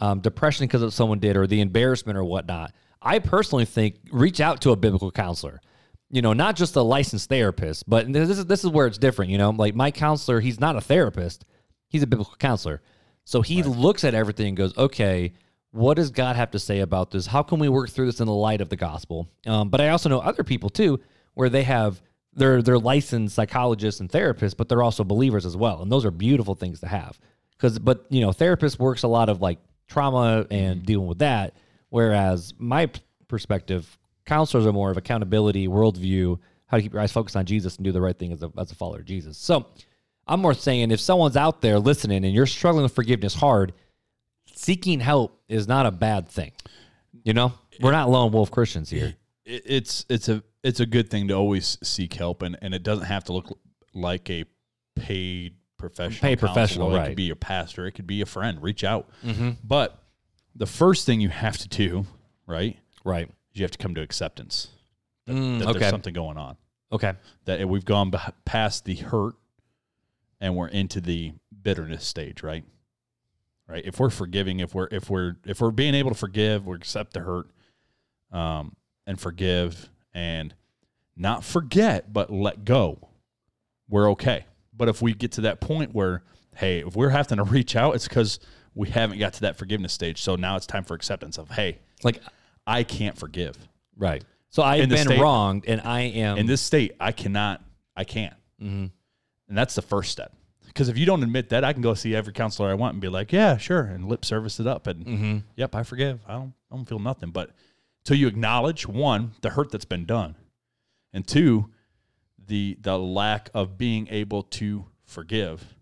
um, depression because of someone did or the embarrassment or whatnot, I personally think reach out to a biblical counselor. You know, not just a licensed therapist, but this is this is where it's different. You know, like my counselor, he's not a therapist; he's a biblical counselor. So he looks at everything and goes, "Okay, what does God have to say about this? How can we work through this in the light of the gospel?" Um, but I also know other people too, where they have they're they're licensed psychologists and therapists, but they're also believers as well, and those are beautiful things to have. Because, but you know, therapist works a lot of like trauma and dealing with that, whereas my perspective, counselors are more of accountability, worldview, how to keep your eyes focused on Jesus and do the right thing as a as a follower of Jesus. So, I'm more saying if someone's out there listening and you're struggling with forgiveness hard, seeking help is not a bad thing. You know, we're not lone wolf Christians here. It's it's a it's a good thing to always seek help, and, and it doesn't have to look like a paid professional. Paid counselor. professional, It could be your pastor. It could be a friend. Reach out. Mm-hmm. But the first thing you have to do, right, Right. is you have to come to acceptance that, Mm, that okay. there's something going on. Okay. That we've gone past the hurt, and we're into the bitterness stage, right? Right. If we're forgiving, if we're if we're if we're being able to forgive, we accept the hurt, um, and forgive and not forget, but let go, we're okay. But if we get to that point where, hey, if we're having to reach out, it's because we haven't got to that forgiveness stage. So now it's time for acceptance of, hey, Like, I can't forgive. right. So I've been state- wronged and I am. In this state, I cannot, I can't. Mm-hmm. And that's the first step. Because if you don't admit that, I can go see every counselor I want and be like, yeah, sure, and lip service it up. And Mhm. yep, I forgive. I don't, I don't feel nothing. But till you acknowledge one, the hurt that's been done, and two, the the lack of being able to forgive,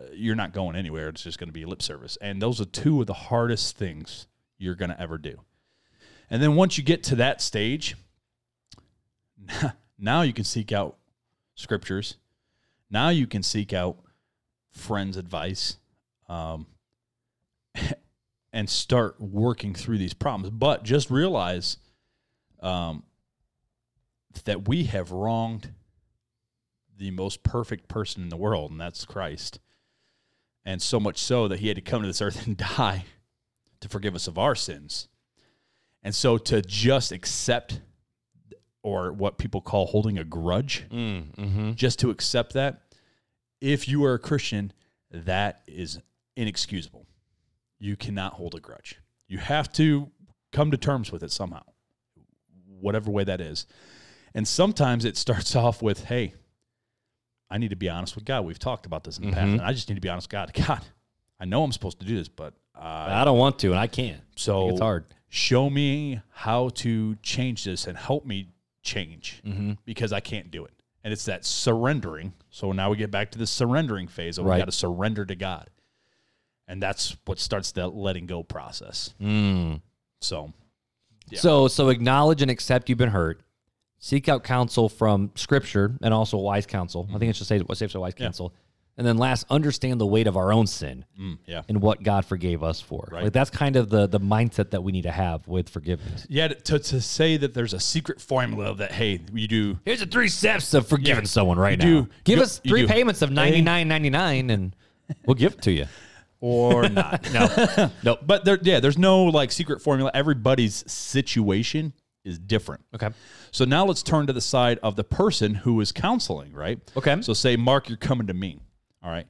uh, you're not going anywhere. It's just going to be lip service. And those are two of the hardest things you're going to ever do. And then once you get to that stage, now you can seek out scriptures. Now you can seek out friends' advice. Um, and start working through these problems. But just realize um, that we have wronged the most perfect person in the world, and that's Christ. And so much so that he had to come to this earth and die to forgive us of our sins. And so to just accept, or what people call holding a grudge, Mm, mhm. just to accept that, if you are a Christian, that is inexcusable. You cannot hold a grudge. You have to come to terms with it somehow, whatever way that is. And sometimes it starts off with, hey, I need to be honest with God. We've talked about this in the past, Mhm. and I just need to be honest with God. God, I know I'm supposed to do this, but uh, I don't want to and I can't. so it's hard. show me how to change this and help me change Mm-hmm. because I can't do it. And it's that surrendering. So now we get back to the surrendering phase. Of Right. We got to surrender to God. And that's what starts the letting go process. Mm. So, Yeah. So so acknowledge and accept you've been hurt. Seek out counsel from Scripture and also wise counsel. I think it's just say safe to wise Yeah. counsel. And then last, understand the weight of our own sin mm, yeah. and what God forgave us for. Right. Like that's kind of the the mindset that we need to have with forgiveness. Yeah, to, to say that there's a secret formula that, hey, you do Here's the three steps of forgiving Yeah. someone right You now. do- Give you- us three do. payments of ninety nine ninety nine, and we'll give it to you. or not. No, no. But there, yeah, there's no like secret formula. Everybody's situation is different. Okay. So now let's turn to the side of the person who is counseling, right? Okay. So say, Mark, you're coming to me. All right.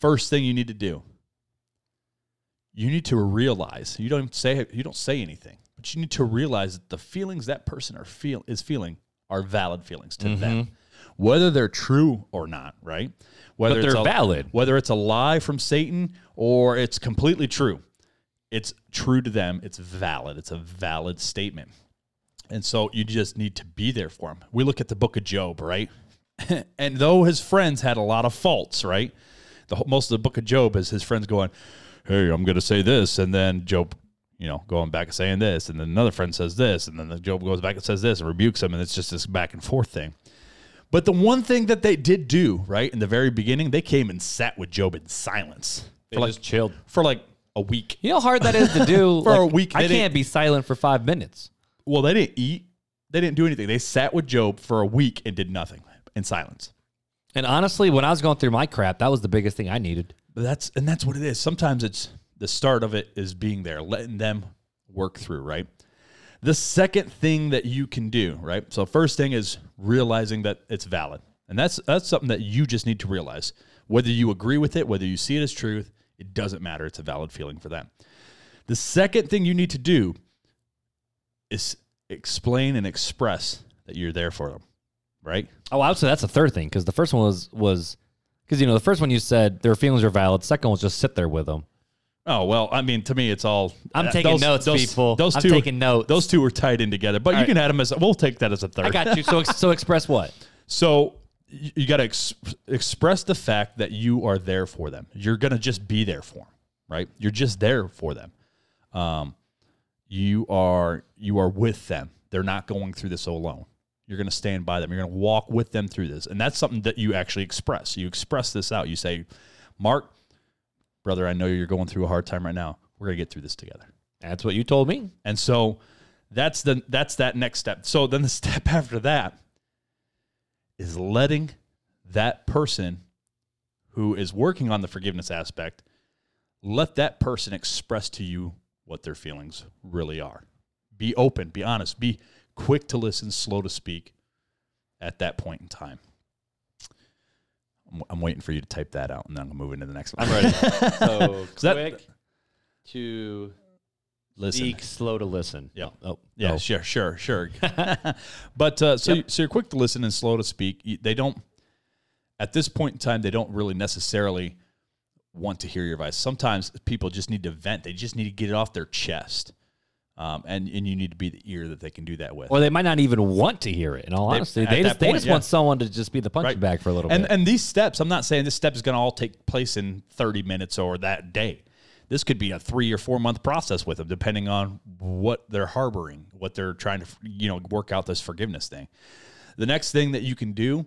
First thing you need to do, you need to realize you don't say you don't say anything, but you need to realize that the feelings that person are feel is feeling are valid feelings to them, mm-hmm. whether they're true or not. Right? Whether But they're a- valid. whether it's a lie from Satan or it's completely true. It's true to them. It's valid. It's a valid statement. And so you just need to be there for them. We look at the book of Job, right? and though his friends had a lot of faults, right? The most of the book of Job is his friends going, "Hey, I'm going to say this," and then Job, you know, going back and saying this, and then another friend says this, and then the Job goes back and says this and rebukes him, and it's just this back and forth thing. But the one thing that they did do, right, in the very beginning, they came and sat with Job in silence They just chilled. for like a week. You know how hard that is to do For a week, I can't be silent for five minutes. Well, they didn't eat, they didn't do anything. They sat with Job for a week and did nothing in silence. And honestly, when I was going through my crap, that was the biggest thing I needed. But that's and that's what it is. Sometimes it's the start of it is being there, letting them work through, right? The second thing that you can do, right? So first thing is realizing that it's valid. And that's that's something that you just need to realize. Whether you agree with it, whether you see it as truth, it doesn't matter. It's a valid feeling for them. The second thing you need to do is explain and express that you're there for them, right? Oh, I would say that's the third thing because the first one was was because you know the first one you said their feelings are valid. Second one was just sit there with them. Oh well, I mean, to me, it's all. I'm uh, taking notes, people. Those I'm two, taking notes. Those two were tied in together, but you right. can add them as. We'll take that as a third. I got you. So so express what? So you, you got to ex- express the fact that you are there for them. You're gonna just be there for them, right? You're just there for them. Um, you are you are with them. They're not going through this alone. You're gonna stand by them. You're gonna walk with them through this, and that's something that you actually express. You express this out. You say, "Mark, brother, I know you're going through a hard time right now. We're gonna get through this together." That's what you told me. And so that's the that's that next step. So then the step after that is letting that person who is working on the forgiveness aspect let that person express to you what their feelings really are. Be open, be honest, be quick to listen, slow to speak at that point in time. I'm, I'm waiting for you to type that out and then I'm going to move into the next one. I'm ready. so that- quick to Listen. speak, slow to listen. Yeah. Oh, Yeah, oh. sure, sure, sure. but uh, so Yep. you, so you're quick to listen and slow to speak. You- They don't at this point in time they don't really necessarily want to hear your advice. Sometimes people just need to vent. They just need to get it off their chest. Um, and and you need to be the ear that they can do that with. Or they might not even want to hear it. In all honesty, they that just they just yeah. want someone to just be the punching Right. bag for a little and bit. and these steps, I'm not saying this step is going to all take place in 30 minutes or that day. This could be a three or four month process with them, depending on what they're harboring, what they're trying to, you know, work out this forgiveness thing. The next thing that you can do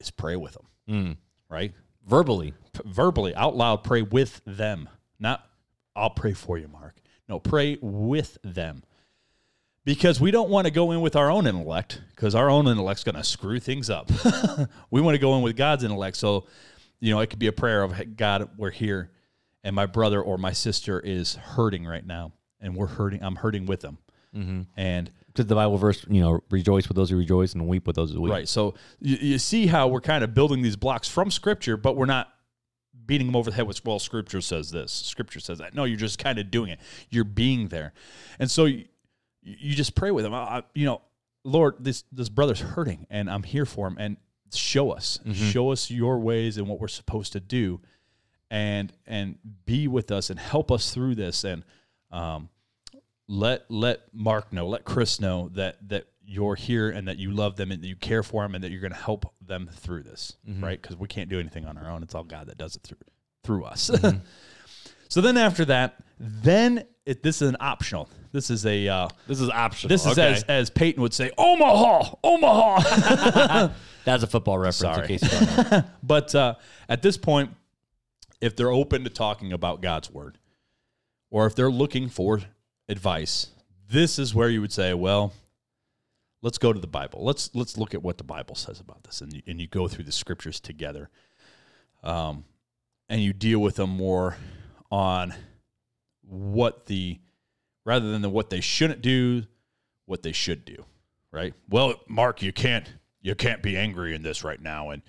is pray with them, Mm. right? Verbally, P- verbally, out loud, pray with them. Not, I'll pray for you, Mark. No, pray with them. Because we don't want to go in with our own intellect, because our own intellect's going to screw things up. we want to go in with God's intellect. So, you know, it could be a prayer of, "Hey, God, we're here, and my brother or my sister is hurting right now, and we're hurting. I'm hurting with them. Mm-hmm. And because the Bible verse, you know, rejoice with those who rejoice and weep with those who weep. Right. So you, you see how we're kind of building these blocks from Scripture, but we're not beating them over the head with, well, Scripture says this, Scripture says that. No, you're just kind of doing it. You're being there. And so you, you just pray with them. I, I- you know, Lord, this, this brother's hurting, and I'm here for him. And show us, show us your ways and what we're supposed to do. And and be with us and help us through this and um, let let Mark know, let Chris know that that you're here and that you love them and that you care for them and that you're going to help them through this, right? Because we can't do anything on our own. It's all God that does it through through us. so then after that, then it, this is an optional. This is a uh, This is optional. this is okay. as as Peyton would say, Omaha, Omaha. That's a football reference. Sorry. In case you don't know. But uh, at this point, if they're open to talking about God's word, or if they're looking for advice, this is where you would say, "Well, let's go to the Bible. Let's let's look at what the Bible says about this." And you, and you go through the scriptures together, um, and you deal with them more on what the rather than the what they shouldn't do, what they should do. Right? Well, Mark, you can't you can't be angry in this right now, and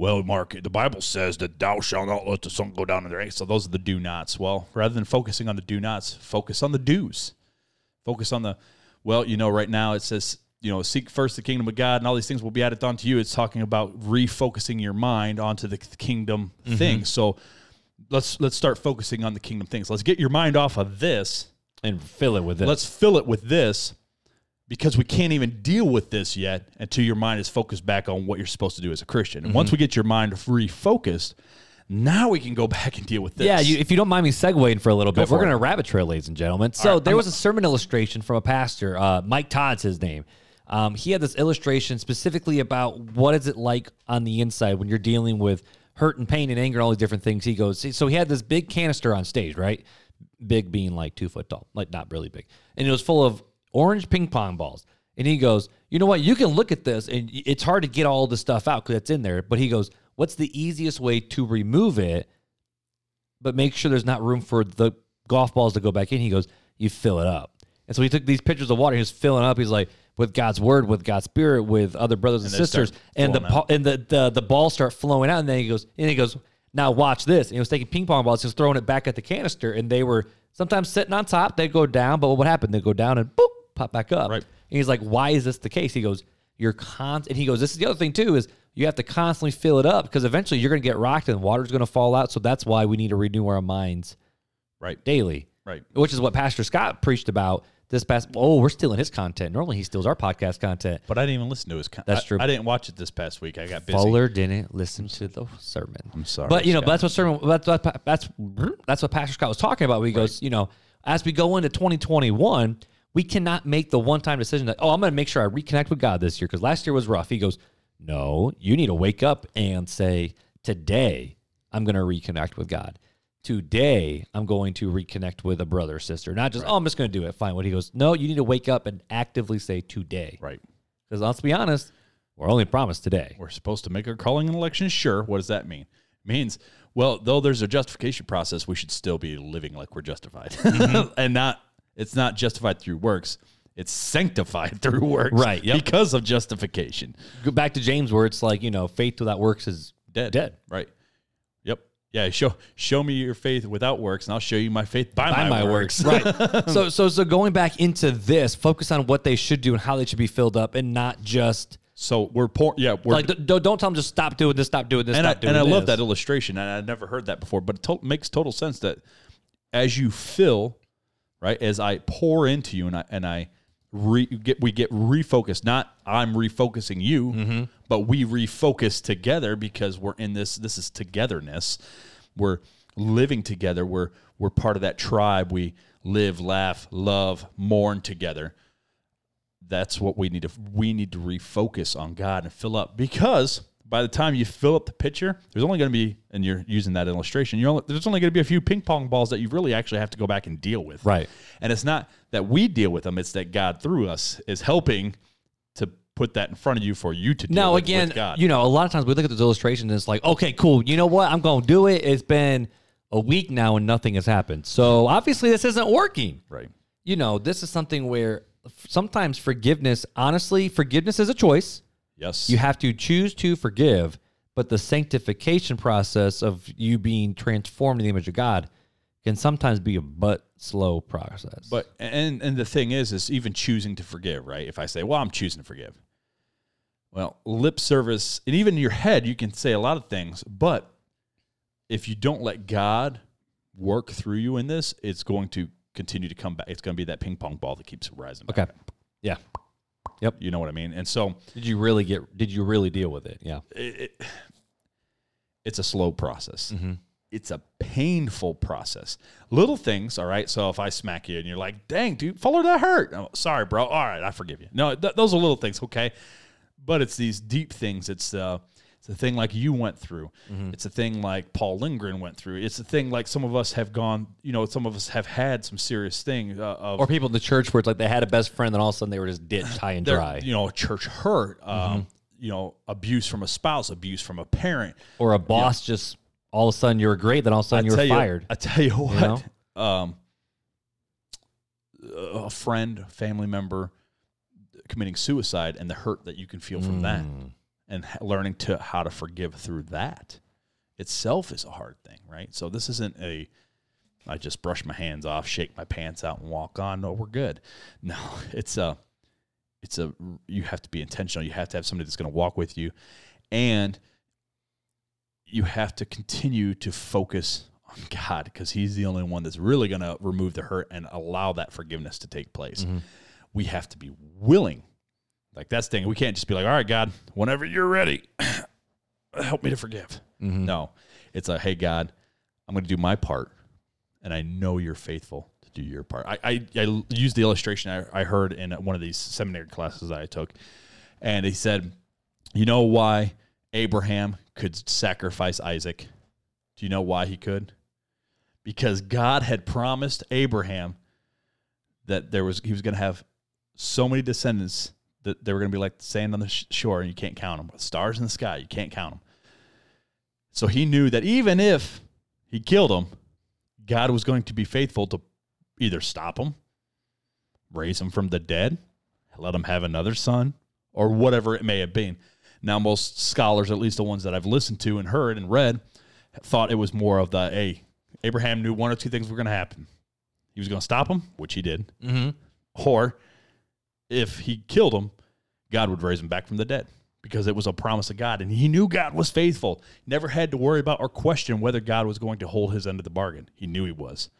well, Mark, the Bible says that thou shalt not let the sun go down in their anger. So those are the do nots. Well, rather than focusing on the do nots, focus on the do's. Focus on the, well, you know, right now it says, you know, seek first the kingdom of God and all these things will be added onto you. It's talking about refocusing your mind onto the kingdom things. So let's let's start focusing on the kingdom things. Let's get your mind off of this. and fill it with it. Let's fill it with this because we can't even deal with this yet until your mind is focused back on what you're supposed to do as a Christian. And once we get your mind refocused, now we can go back and deal with this. Yeah, you, if you don't mind me segueing for a little bit, we're going to rabbit trail, ladies and gentlemen. So right, there I'm- was a sermon illustration from a pastor, uh, Mike Todd's his name. Um, he had this illustration specifically about what is it like on the inside when you're dealing with hurt and pain and anger and all these different things. He goes, so he had this big canister on stage, right? Big being like two foot tall, like not really big, and it was full of orange ping pong balls. And he goes, you know what? You can look at this, and it's hard to get all the stuff out because it's in there. But he goes, what's the easiest way to remove it, but make sure there's not room for the golf balls to go back in? He goes, you fill it up. And so he took these pictures of water. He was filling up. He's like, with God's word, with God's spirit, with other brothers and, And sisters, and the pa- and the, the the balls start flowing out. And then he goes, and he goes, now watch this. And he was taking ping pong balls, just throwing it back at the canister, and they were sometimes sitting on top. They go down, but what happened? They go down and boop, pop back up. Right. And he's like, why is this the case? He goes, you're con. And he goes, this is the other thing too is you have to constantly fill it up because eventually you're going to get rocked and water's going to fall out. So that's why we need to renew our minds Right. daily Right. which is what Pastor Scott preached about this past. Oh, we're stealing his content. Normally, he steals our podcast content. But I didn't even listen to his. Con- That's I- true. I, didn't watch it this past week. I got busy. Fuller didn't listen to the sermon. I'm sorry, but you know, but that's what sermon. That's that's that's what Pastor Scott was talking about. Where he goes, you know, as we go into 2021, we cannot make the one-time decision that oh, I'm going to make sure I reconnect with God this year because last year was rough. He goes, no, you need to wake up and say today I'm going to reconnect with God. Today, I'm going to reconnect with a brother or sister. Not just, oh, I'm just going to do it. Fine. What he goes, no, you need to wake up and actively say today. Right. Because let's be honest, we're only promised today. We're supposed to make our calling and election sure. What does that mean? It means, well, though there's a justification process, we should still be living like we're justified. Mm-hmm. and not, it's not justified through works. It's sanctified through works. Right, yep. Because of justification. Go back to James, where it's like, you know, faith without works is Dead. Dead. Right. Yeah. Show show me your faith without works, and I'll show you my faith by, by my, my works. works. right. So, so, so going back into this, focus on what they should do and how they should be filled up and not just So we're poor. Yeah. We're like, d- don't tell them just stop doing this, stop doing this, and I, stop doing and I love that illustration, and I'd never heard that before, but it to- makes total sense that as you fill, right, as I pour into you, and I and I re, get we get refocused. Not I'm refocusing you, Mm-hmm. but we refocus together because we're in this. This is togetherness. We're living together. We're we're part of that tribe. We live, laugh, love, mourn together that's what we need to we need to refocus on God and fill up because by the time you fill up the pitcher, there's only going to be and you're using that illustration. You're only, there's only going to be a few ping pong balls that you really actually have to go back and deal with. Right. And it's not that we deal with them; it's that God through us is helping to put that in front of you for you to deal Now, with, again, with you know, a lot of times we look at those illustrations and it's like, okay, cool. You know what? I'm going to do it. It's been a week now and nothing has happened. So obviously this isn't working. right. You know, this is something where sometimes forgiveness, honestly, forgiveness is a choice. Yes. You have to choose to forgive, but the sanctification process of you being transformed in the image of God can sometimes be a but slow process. But and and the thing is, is even choosing to forgive, right? If I say, "Well, I'm choosing to forgive," well, lip service, and even in your head, you can say a lot of things, but if you don't let God work through you in this, it's going to continue to come back. It's going to be that ping pong ball that keeps rising. Back. okay. Yeah. Yep. You know what I mean. And so Did you really get did you really deal with it? Yeah. it, it, it's a slow process. Mm-hmm. It's a painful process. Little things, all right. So if I smack you and you're like, "Dang, dude, Fuller, that hurt." Oh, sorry, bro. All right, I forgive you. No, th- those are little things, okay. But it's these deep things. It's uh, it's a thing like you went through. It's a thing like Paul Lindgren went through. It's a thing like some of us have gone. You know, some of us have had some serious things uh, of Or people in the church where it's like they had a best friend and all of a sudden they were just ditched high and dry. You know, church hurt. Um, Mm-hmm. You know, abuse from a spouse, abuse from a parent. Or a boss just all of a sudden you were great, then all of a sudden you were tell fired. I tell you what, know? um, a friend, family member committing suicide, and the hurt that you can feel from that, Mm. and learning to how to forgive through that itself is a hard thing, right? So this isn't a I just brush my hands off, shake my pants out, and walk on. No, we're good. No, it's a it's a you have to be intentional. You have to have somebody that's going to walk with you, and you have to continue to focus on God because He's the only one that's really going to remove the hurt and allow that forgiveness to take place. Mm-hmm. We have to be willing. Like that's the thing. We can't just be like, all right, God, whenever you're ready, help me to forgive. Mm-hmm. No, it's a, hey, God, I'm going to do my part. And I know you're faithful to do your part. I, I, I used the illustration I, I heard in one of these seminary classes that I took, and he said, "You know why Abraham could sacrifice Isaac? Do you know why he could? Because God had promised Abraham that there was he was going to have so many descendants that they were going to be like sand on the sh- shore, and you can't count them. Stars in the sky, you can't count them. So he knew that even if he killed them, God was going to be faithful to either stop him, raise him from the dead, let him have another son, or whatever it may have been. Now, most scholars, at least the ones that I've listened to and heard and read, thought it was more of the hey, Abraham knew one or two things were going to happen. He was going to stop him, which he did, Mm-hmm. or if he killed him, God would raise him back from the dead because it was a promise of God. And he knew God was faithful. Never had to worry about or question whether God was going to hold his end of the bargain. He knew he was.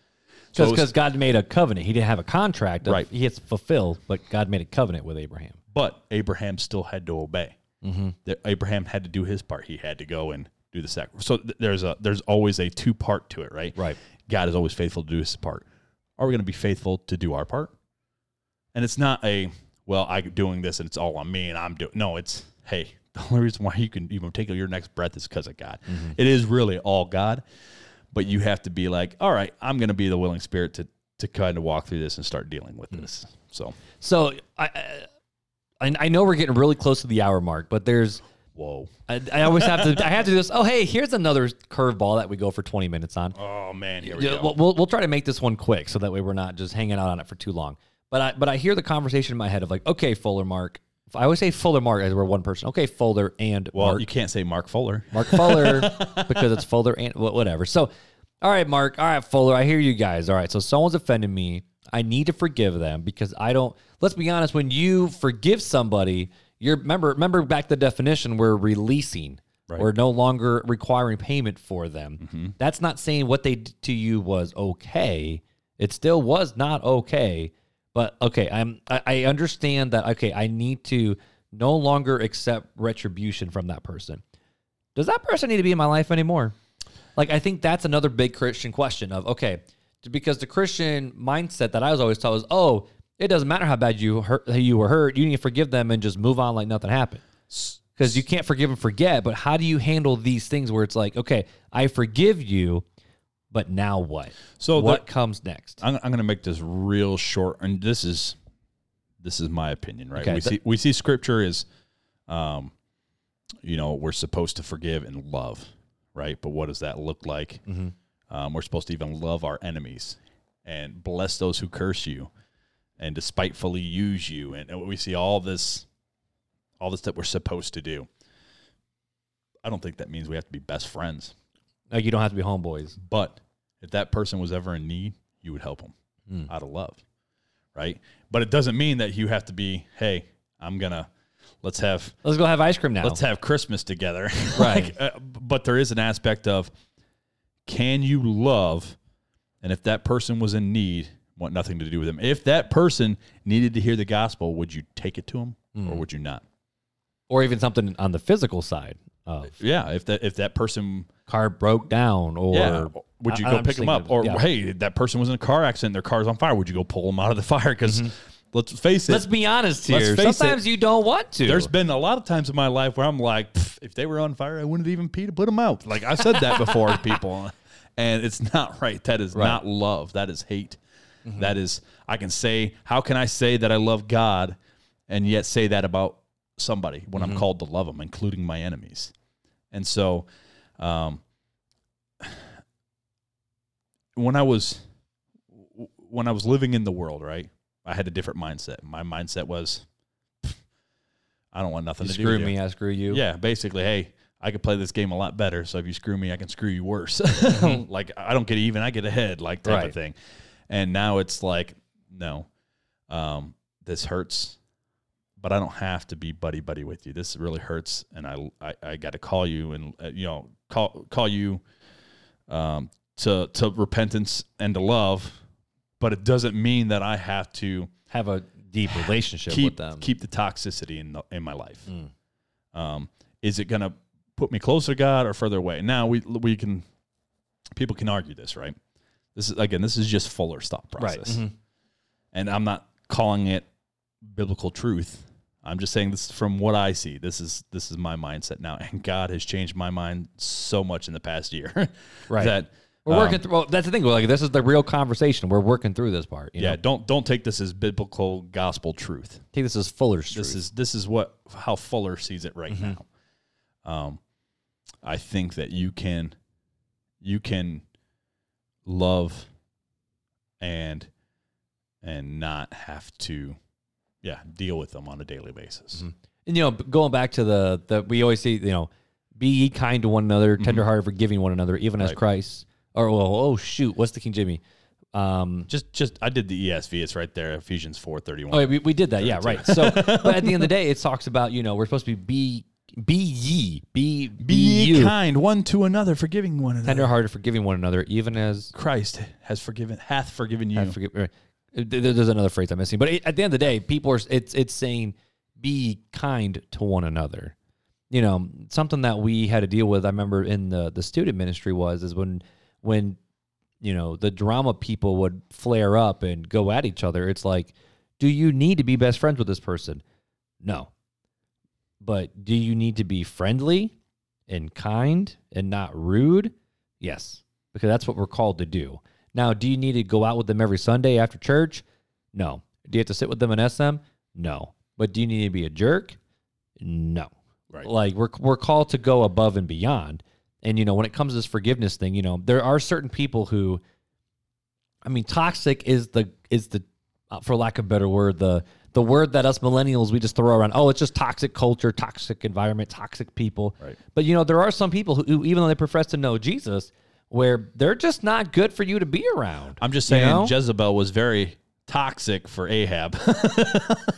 So Because God made a covenant. He didn't have a contract. Of, Right. He has to fulfill, but God made a covenant with Abraham. but Abraham still had to obey. Mm-hmm. Abraham had to do his part. He had to go and do the sacrifice. So th- there's a there's always a two part to it, right? Right. God is always faithful to do his part. Are we going to be faithful to do our part? And it's not a well, I'm doing this and it's all on me and I'm doing. No, it's hey, the only reason why you can even take your next breath is because of God. It is really all God, but you have to be like, all right, I'm going to be the willing spirit to to kind of walk through this and start dealing with this. So, So I, I, I know we're getting really close to the hour mark, but there's whoa. I, I always have to I have to do this. Oh, hey, here's another curveball that we go for 20 minutes on. Oh man, here we Yeah, go. we'll, we'll, we'll try to make this one quick so that way we're not just hanging out on it for too long. But I but I hear the conversation in my head of like, okay, Fuller Mark. I always say Fuller Mark as we're one person. Okay, Fuller and well, Mark. you can't say Mark Fuller. Mark Fuller because it's Fuller and wha- whatever. So, all right, Mark. All right, Fuller. I hear you guys. All right. So someone's offended me. I need to forgive them because I don't. Let's be honest. When you forgive somebody, you're remember remember back the definition. We're releasing. Right. We're no longer requiring payment for them. Mm-hmm. That's not saying what they did to you was okay. It still was not okay. But okay, I'm I, I understand that okay, I need to no longer accept retribution from that person. Does that person need to be in my life anymore? Like I think that's another big Christian question of okay, because the Christian mindset that I was always taught was, oh, it doesn't matter how bad you hurt you were hurt, you need to forgive them and just move on like nothing happened. Because you can't forgive and forget, but how do you handle these things where it's like, okay, I forgive you, but now what? So what the- comes next? I'm, I'm going to make this real short, and this is this is my opinion, right? Okay, we th- see we see scripture is, um, you know, we're supposed to forgive and love, right? But what does that look like? Um, we're supposed to even love our enemies and bless those who curse you, and despitefully use you, and, and we see all this, all this that we're supposed to do. I don't think that means we have to be best friends. Like you don't have to be homeboys. But if that person was ever in need, you would help them Hmm. out of love, right? But it doesn't mean that you have to be, hey, I'm gonna let's have Let's go have ice cream now. let's have Christmas together, Right. Like, uh, but there is an aspect of can you love, and if that person was in need, want nothing to do with them. If that person needed to hear the gospel, would you take it to them Hmm. or would you not? or even something on the physical side of Yeah, if that if that person car broke down or yeah, would you I- go I'm pick them up? Or yeah. hey, that person was in a car accident, their car's on fire. Would you go pull them out of the fire? Because let's face it, Let's be honest here. face it. Sometimes you don't want to. there's been a lot of times in my life where I'm like, if they were on fire, I wouldn't even pee to put them out. Like I said that before to people, and it's not right. That is Right. not love. That is hate. That is. I can say, how can I say that I love God, and yet say that about somebody when I'm called to love them, including my enemies? And so, um, when I was when I was living in the world, right, I had a different mindset. My mindset was, I don't want nothing you to do screw me, I screw you. Yeah, basically, hey, I could play this game a lot better. So if you screw me, I can screw you worse. like I don't get even, I get ahead, like type Right. of thing. And now it's like, no, um, this hurts, but I don't have to be buddy buddy with you. This really hurts, and I I, I got to call you and uh, you know call call you um, to to repentance and to love. But it doesn't mean that I have to Have a deep relationship keep with them. Mm. keep the toxicity in the, in my life. Um, is it going to put me closer to God or further away? Now we we can people can argue this, right? This is again, this is just Fuller's thought Right. process, Mhm. and I'm not calling it biblical truth. I'm just saying this from what I see. This is this is my mindset now, and God has changed my mind so much in the past year. Right. That We're um, working through. Well, that's the thing. Like this is the real conversation. We're working through this part. You yeah, know? don't don't take this as biblical gospel truth. Take this as Fuller's This truth. is this is what how Fuller sees it right Mm-hmm. now. Um, I think that you can you can love and and not have to yeah deal with them on a daily basis. Mm-hmm. And you know, going back to the the we always say, you know, be ye kind to one another, tenderhearted, forgiving one another, even as Christ. Or well, oh shoot, what's the King Jimmy? Um, Just just I did the ESV. It's right there, Ephesians four thirty one. oh, we, we did that, yeah, right. So, but at the end of the day, it talks about you know we're supposed to be be ye be be, Be ye kind one to another, forgiving one another. tenderhearted, forgiving one another, even as Christ has forgiven hath forgiven you. I forget. right. There's another phrase I'm missing, but at the end of the day, people are it's it's saying be kind to one another. You know, something that we had to deal with. I remember in the the student ministry was is when when you know the drama people would flare up and go at each other. It's like, do you need to be best friends with this person? No. But do you need to be friendly and kind and not rude? Yes, because that's what we're called to do. Now, do you need to go out with them every Sunday after church? No. Do you have to sit with them and SM? No. But do you need to be a jerk? No. Right. Like we're we're called to go above and beyond. And you know, when it comes to this forgiveness thing, you know, there are certain people who I mean, toxic is the is the uh, for lack of a better word, the the word that us millennials we just throw around. Oh, it's just toxic culture, toxic environment, toxic people. Right. But you know, there are some people who, who even though they profess to know Jesus, where they're just not good for you to be around. I'm just you saying know? Jezebel was very toxic for Ahab.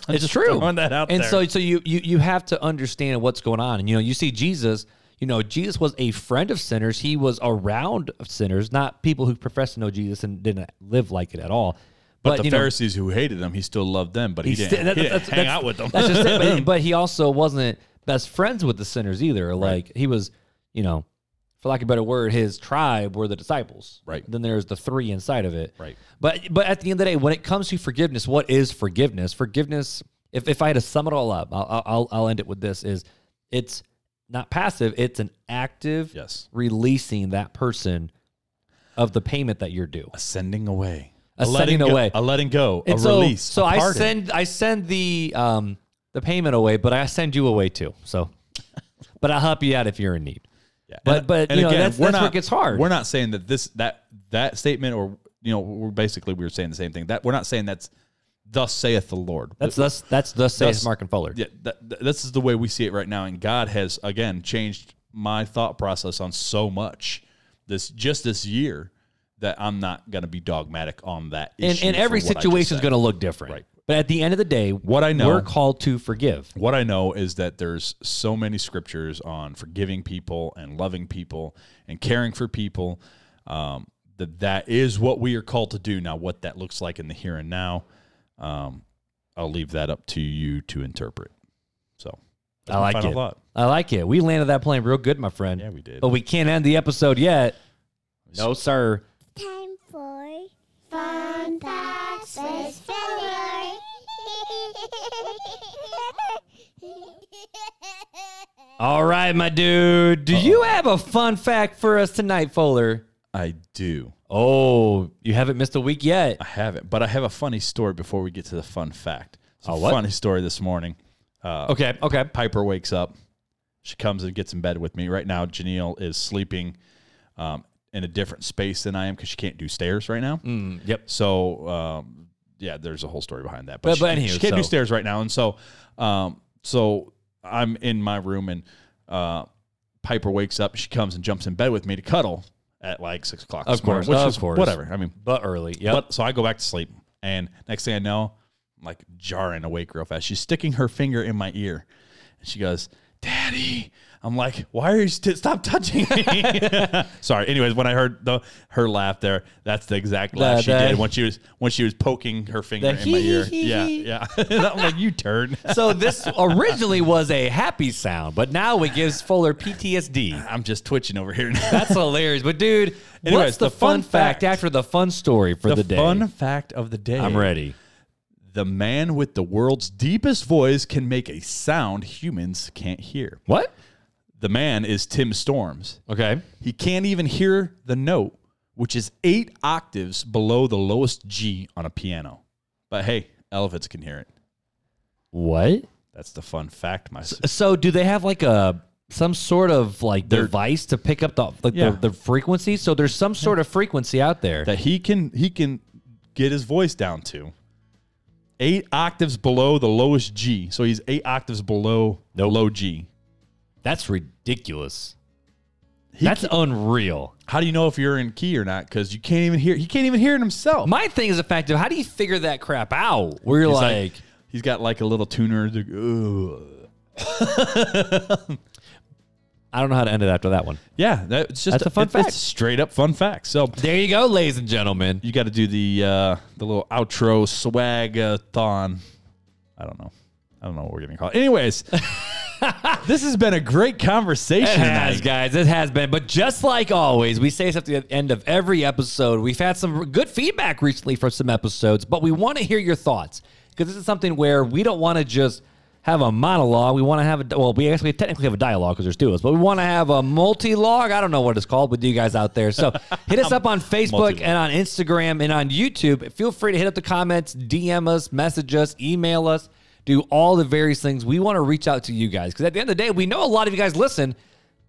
It's true. throwing that out and there. so so you you you have to understand what's going on. And you know, you see Jesus, you know, Jesus was a friend of sinners. He was around sinners, not people who profess to know Jesus and didn't live like it at all. But, the you know, Pharisees who hated him, he still loved them, but he, he didn't, sti- that- he didn't that's- hang that's- out with them. That's just it. But, but he also wasn't best friends with the sinners either. Like he was, you know, for lack of a better word, his tribe were the disciples. Right. Then there's the three inside of it. Right. But but at the end of the day, when it comes to forgiveness, what is forgiveness? Forgiveness. If if I had to sum it all up, I'll I'll, I'll end it with this: is it's not passive; it's an active yes. releasing that person of the payment that you're due. Ascending away. A letting setting go, away. A letting go. And a so, release. So a I pardon. send I send the um the payment away, but I send you away too. So, but I'll help you out if you're in need. Yeah. But- And- but, and you know, again, that's- we're where not, it gets hard. We're not saying that this that that statement or you know we're basically we were saying the same thing. That we're not saying that's thus saith the Lord. That's that's that's the says That's- Mark and Fuller. yeah, that, that- this is the way we see it right now, and God has again changed my thought process on so much this just this year that I'm not going to be dogmatic on that. And issue and every for what I just situation is going to look different. Right. But at the end of the day, What I know- we're called to forgive. What I know is that there's so many scriptures on forgiving people and loving people and caring for people. Um, that that is what we are called to do. Now, what that looks like in the here and now, um, I'll leave that up to you to interpret. So, I like it. thought. I like it. We landed that plane real good, my friend. Yeah, we did. But we can't end the episode yet. No, sir. Time for Fun Facts with Filler. All right, my dude. Do you have a fun fact for us tonight, Fuller? I do. Oh, you haven't missed a week yet. I haven't, but I have a funny story before we get to the fun fact. It's a Oh, what? funny story this morning. Uh, Okay, okay. Piper wakes up. She comes and gets in bed with me. Right now, Janelle is sleeping um, in a different space than I am because she can't do stairs right now. Mm, yep. So, um, yeah, there's a whole story behind that. But- she, but she can't do stairs right now, and so, um, so I'm in my room, and uh, Piper wakes up. She comes and jumps in bed with me to cuddle at like six o'clock. Of this morning, course, which of is course. whatever. I mean, But early. Yeah. so I go back to sleep, and next thing I know, I'm like jarring awake real fast. She's sticking her finger in my ear, and she goes, "Daddy." I'm like, "Why are you st- stop touching me?" Sorry. Anyways, when I heard the her laugh there, that's the exact laugh she did when she was when she was poking her finger in my ear. Yeah, yeah. I'm like, "You turn." So this originally was a happy sound, but now it gives Fuller PTSD. I'm just twitching over here now. That's hilarious. But dude, Anyways, what's the, the fun, fun fact, fact. after the fun story for the, the day? fun fact of the day. I'm ready. The man with the world's deepest voice can make a sound humans can't hear. What? The man is Tim Storms. Okay. He can't even hear the note, which is eight octaves below the lowest G on a piano. But hey, elephants can hear it. What? That's the fun fact, my So do they have like a some sort of like They're- device to pick up the like Yeah. the, the frequency? So there's some sort of frequency out there. that he can he can get his voice down to. Eight octaves below the lowest G. So he's eight octaves below the low G. That's ridiculous. He That's unreal. how do you know if you're in key or not? Because you can't even hear. He can't even hear it himself. My thing is of how do you figure that crap out? Where you're He's like, he's got like a little tuner. I don't know how to end it after that one. Yeah, that's just That's a fun it's- fact. It's straight up fun fact. So There you go, ladies and gentlemen. you got to do the uh, the little outro swag uh, thon. I don't know. I don't know what we're gonna call it. Anyways, this has been a great conversation. It has, tonight. guys. It has been. But just like always, we say this at the end of every episode. We've had some good feedback recently for some episodes, but we want to hear your thoughts because this is something where we don't want to just have a monologue. We want to have a well, we actually technically have a dialogue because there's two of us, but we want to have a multi-log. I don't know what it's called with you guys out there. So hit us up on Facebook Multi-log. and on Instagram and on YouTube. Feel free to hit up the comments, DM us, message us, email us, do all the various things. We want to reach out to you guys because at the end of the day, we know a lot of you guys listen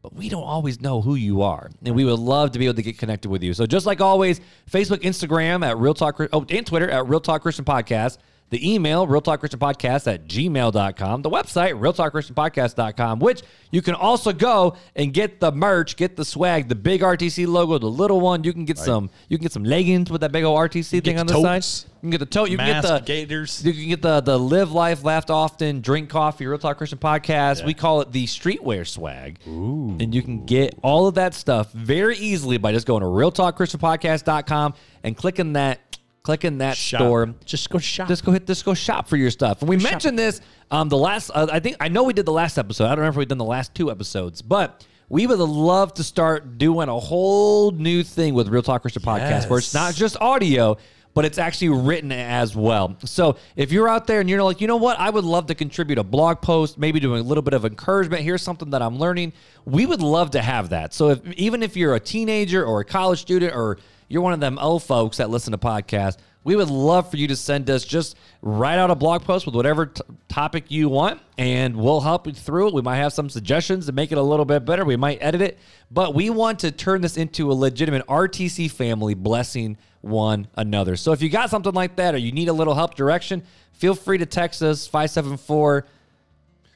but we don't always know who you are. And we would love to be able to get connected with you. So just like always, Facebook, Instagram at Real Talk, oh, and Twitter at Real Talk Christian Podcast. The email, realtalkchristianpodcast Talk Christian Podcast at gmail.com. The website, Real Talk Christian which you can also go and get the merch, get the swag, the big RTC logo, the little one. You can get some, you can get some leggings with that big old RTC thing on the totes, side. You can get the tote. You can get the gaiters. you can get the the live life, laugh often, drink coffee, real talk Christian podcast. We call it the streetwear swag. Ooh. And you can get all of that stuff very easily by just going to realtalkchristianpodcast.com and clicking that clicking that Shop. store. Just go shop. Just go hit just go shop for your stuff. And we mentioned this um the last uh, I think I know we did the last episode. I don't remember if we've done the last two episodes, but we would love to start doing a whole new thing with Real Talk Christian Podcast where it's not just audio, but it's actually written as well. So if you're out there and you're like, you know what, I would love to contribute a blog post, maybe doing a little bit of encouragement. Here's something that I'm learning. We would love to have that. So if even if you're a teenager or a college student or you're one of them old folks that listen to podcasts, we would love for you to send us just write out a blog post with whatever t- topic you want, and we'll help you through it. We might have some suggestions to make it a little bit better. We might edit it, but we want to turn this into a legitimate RTC family blessing one another. So if you got something like that or you need a little help direction, feel free to text us 574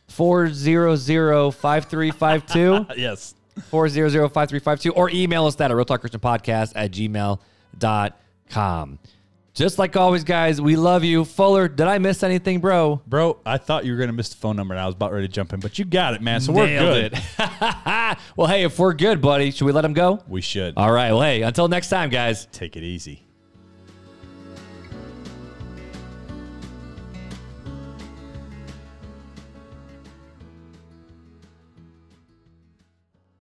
400 5352. yes. 400-5352 or email us that at realtalkchristianpodcast at gmail.com. Just like always, guys, we love you. Fuller, did I miss anything, bro? Bro, I thought you were going to miss the phone number and I was about ready to jump in, but you got it, man. So we're good. well, hey, if we're good, buddy, should we let him go? We should. All right. Well, hey, until next time, guys. Take it easy.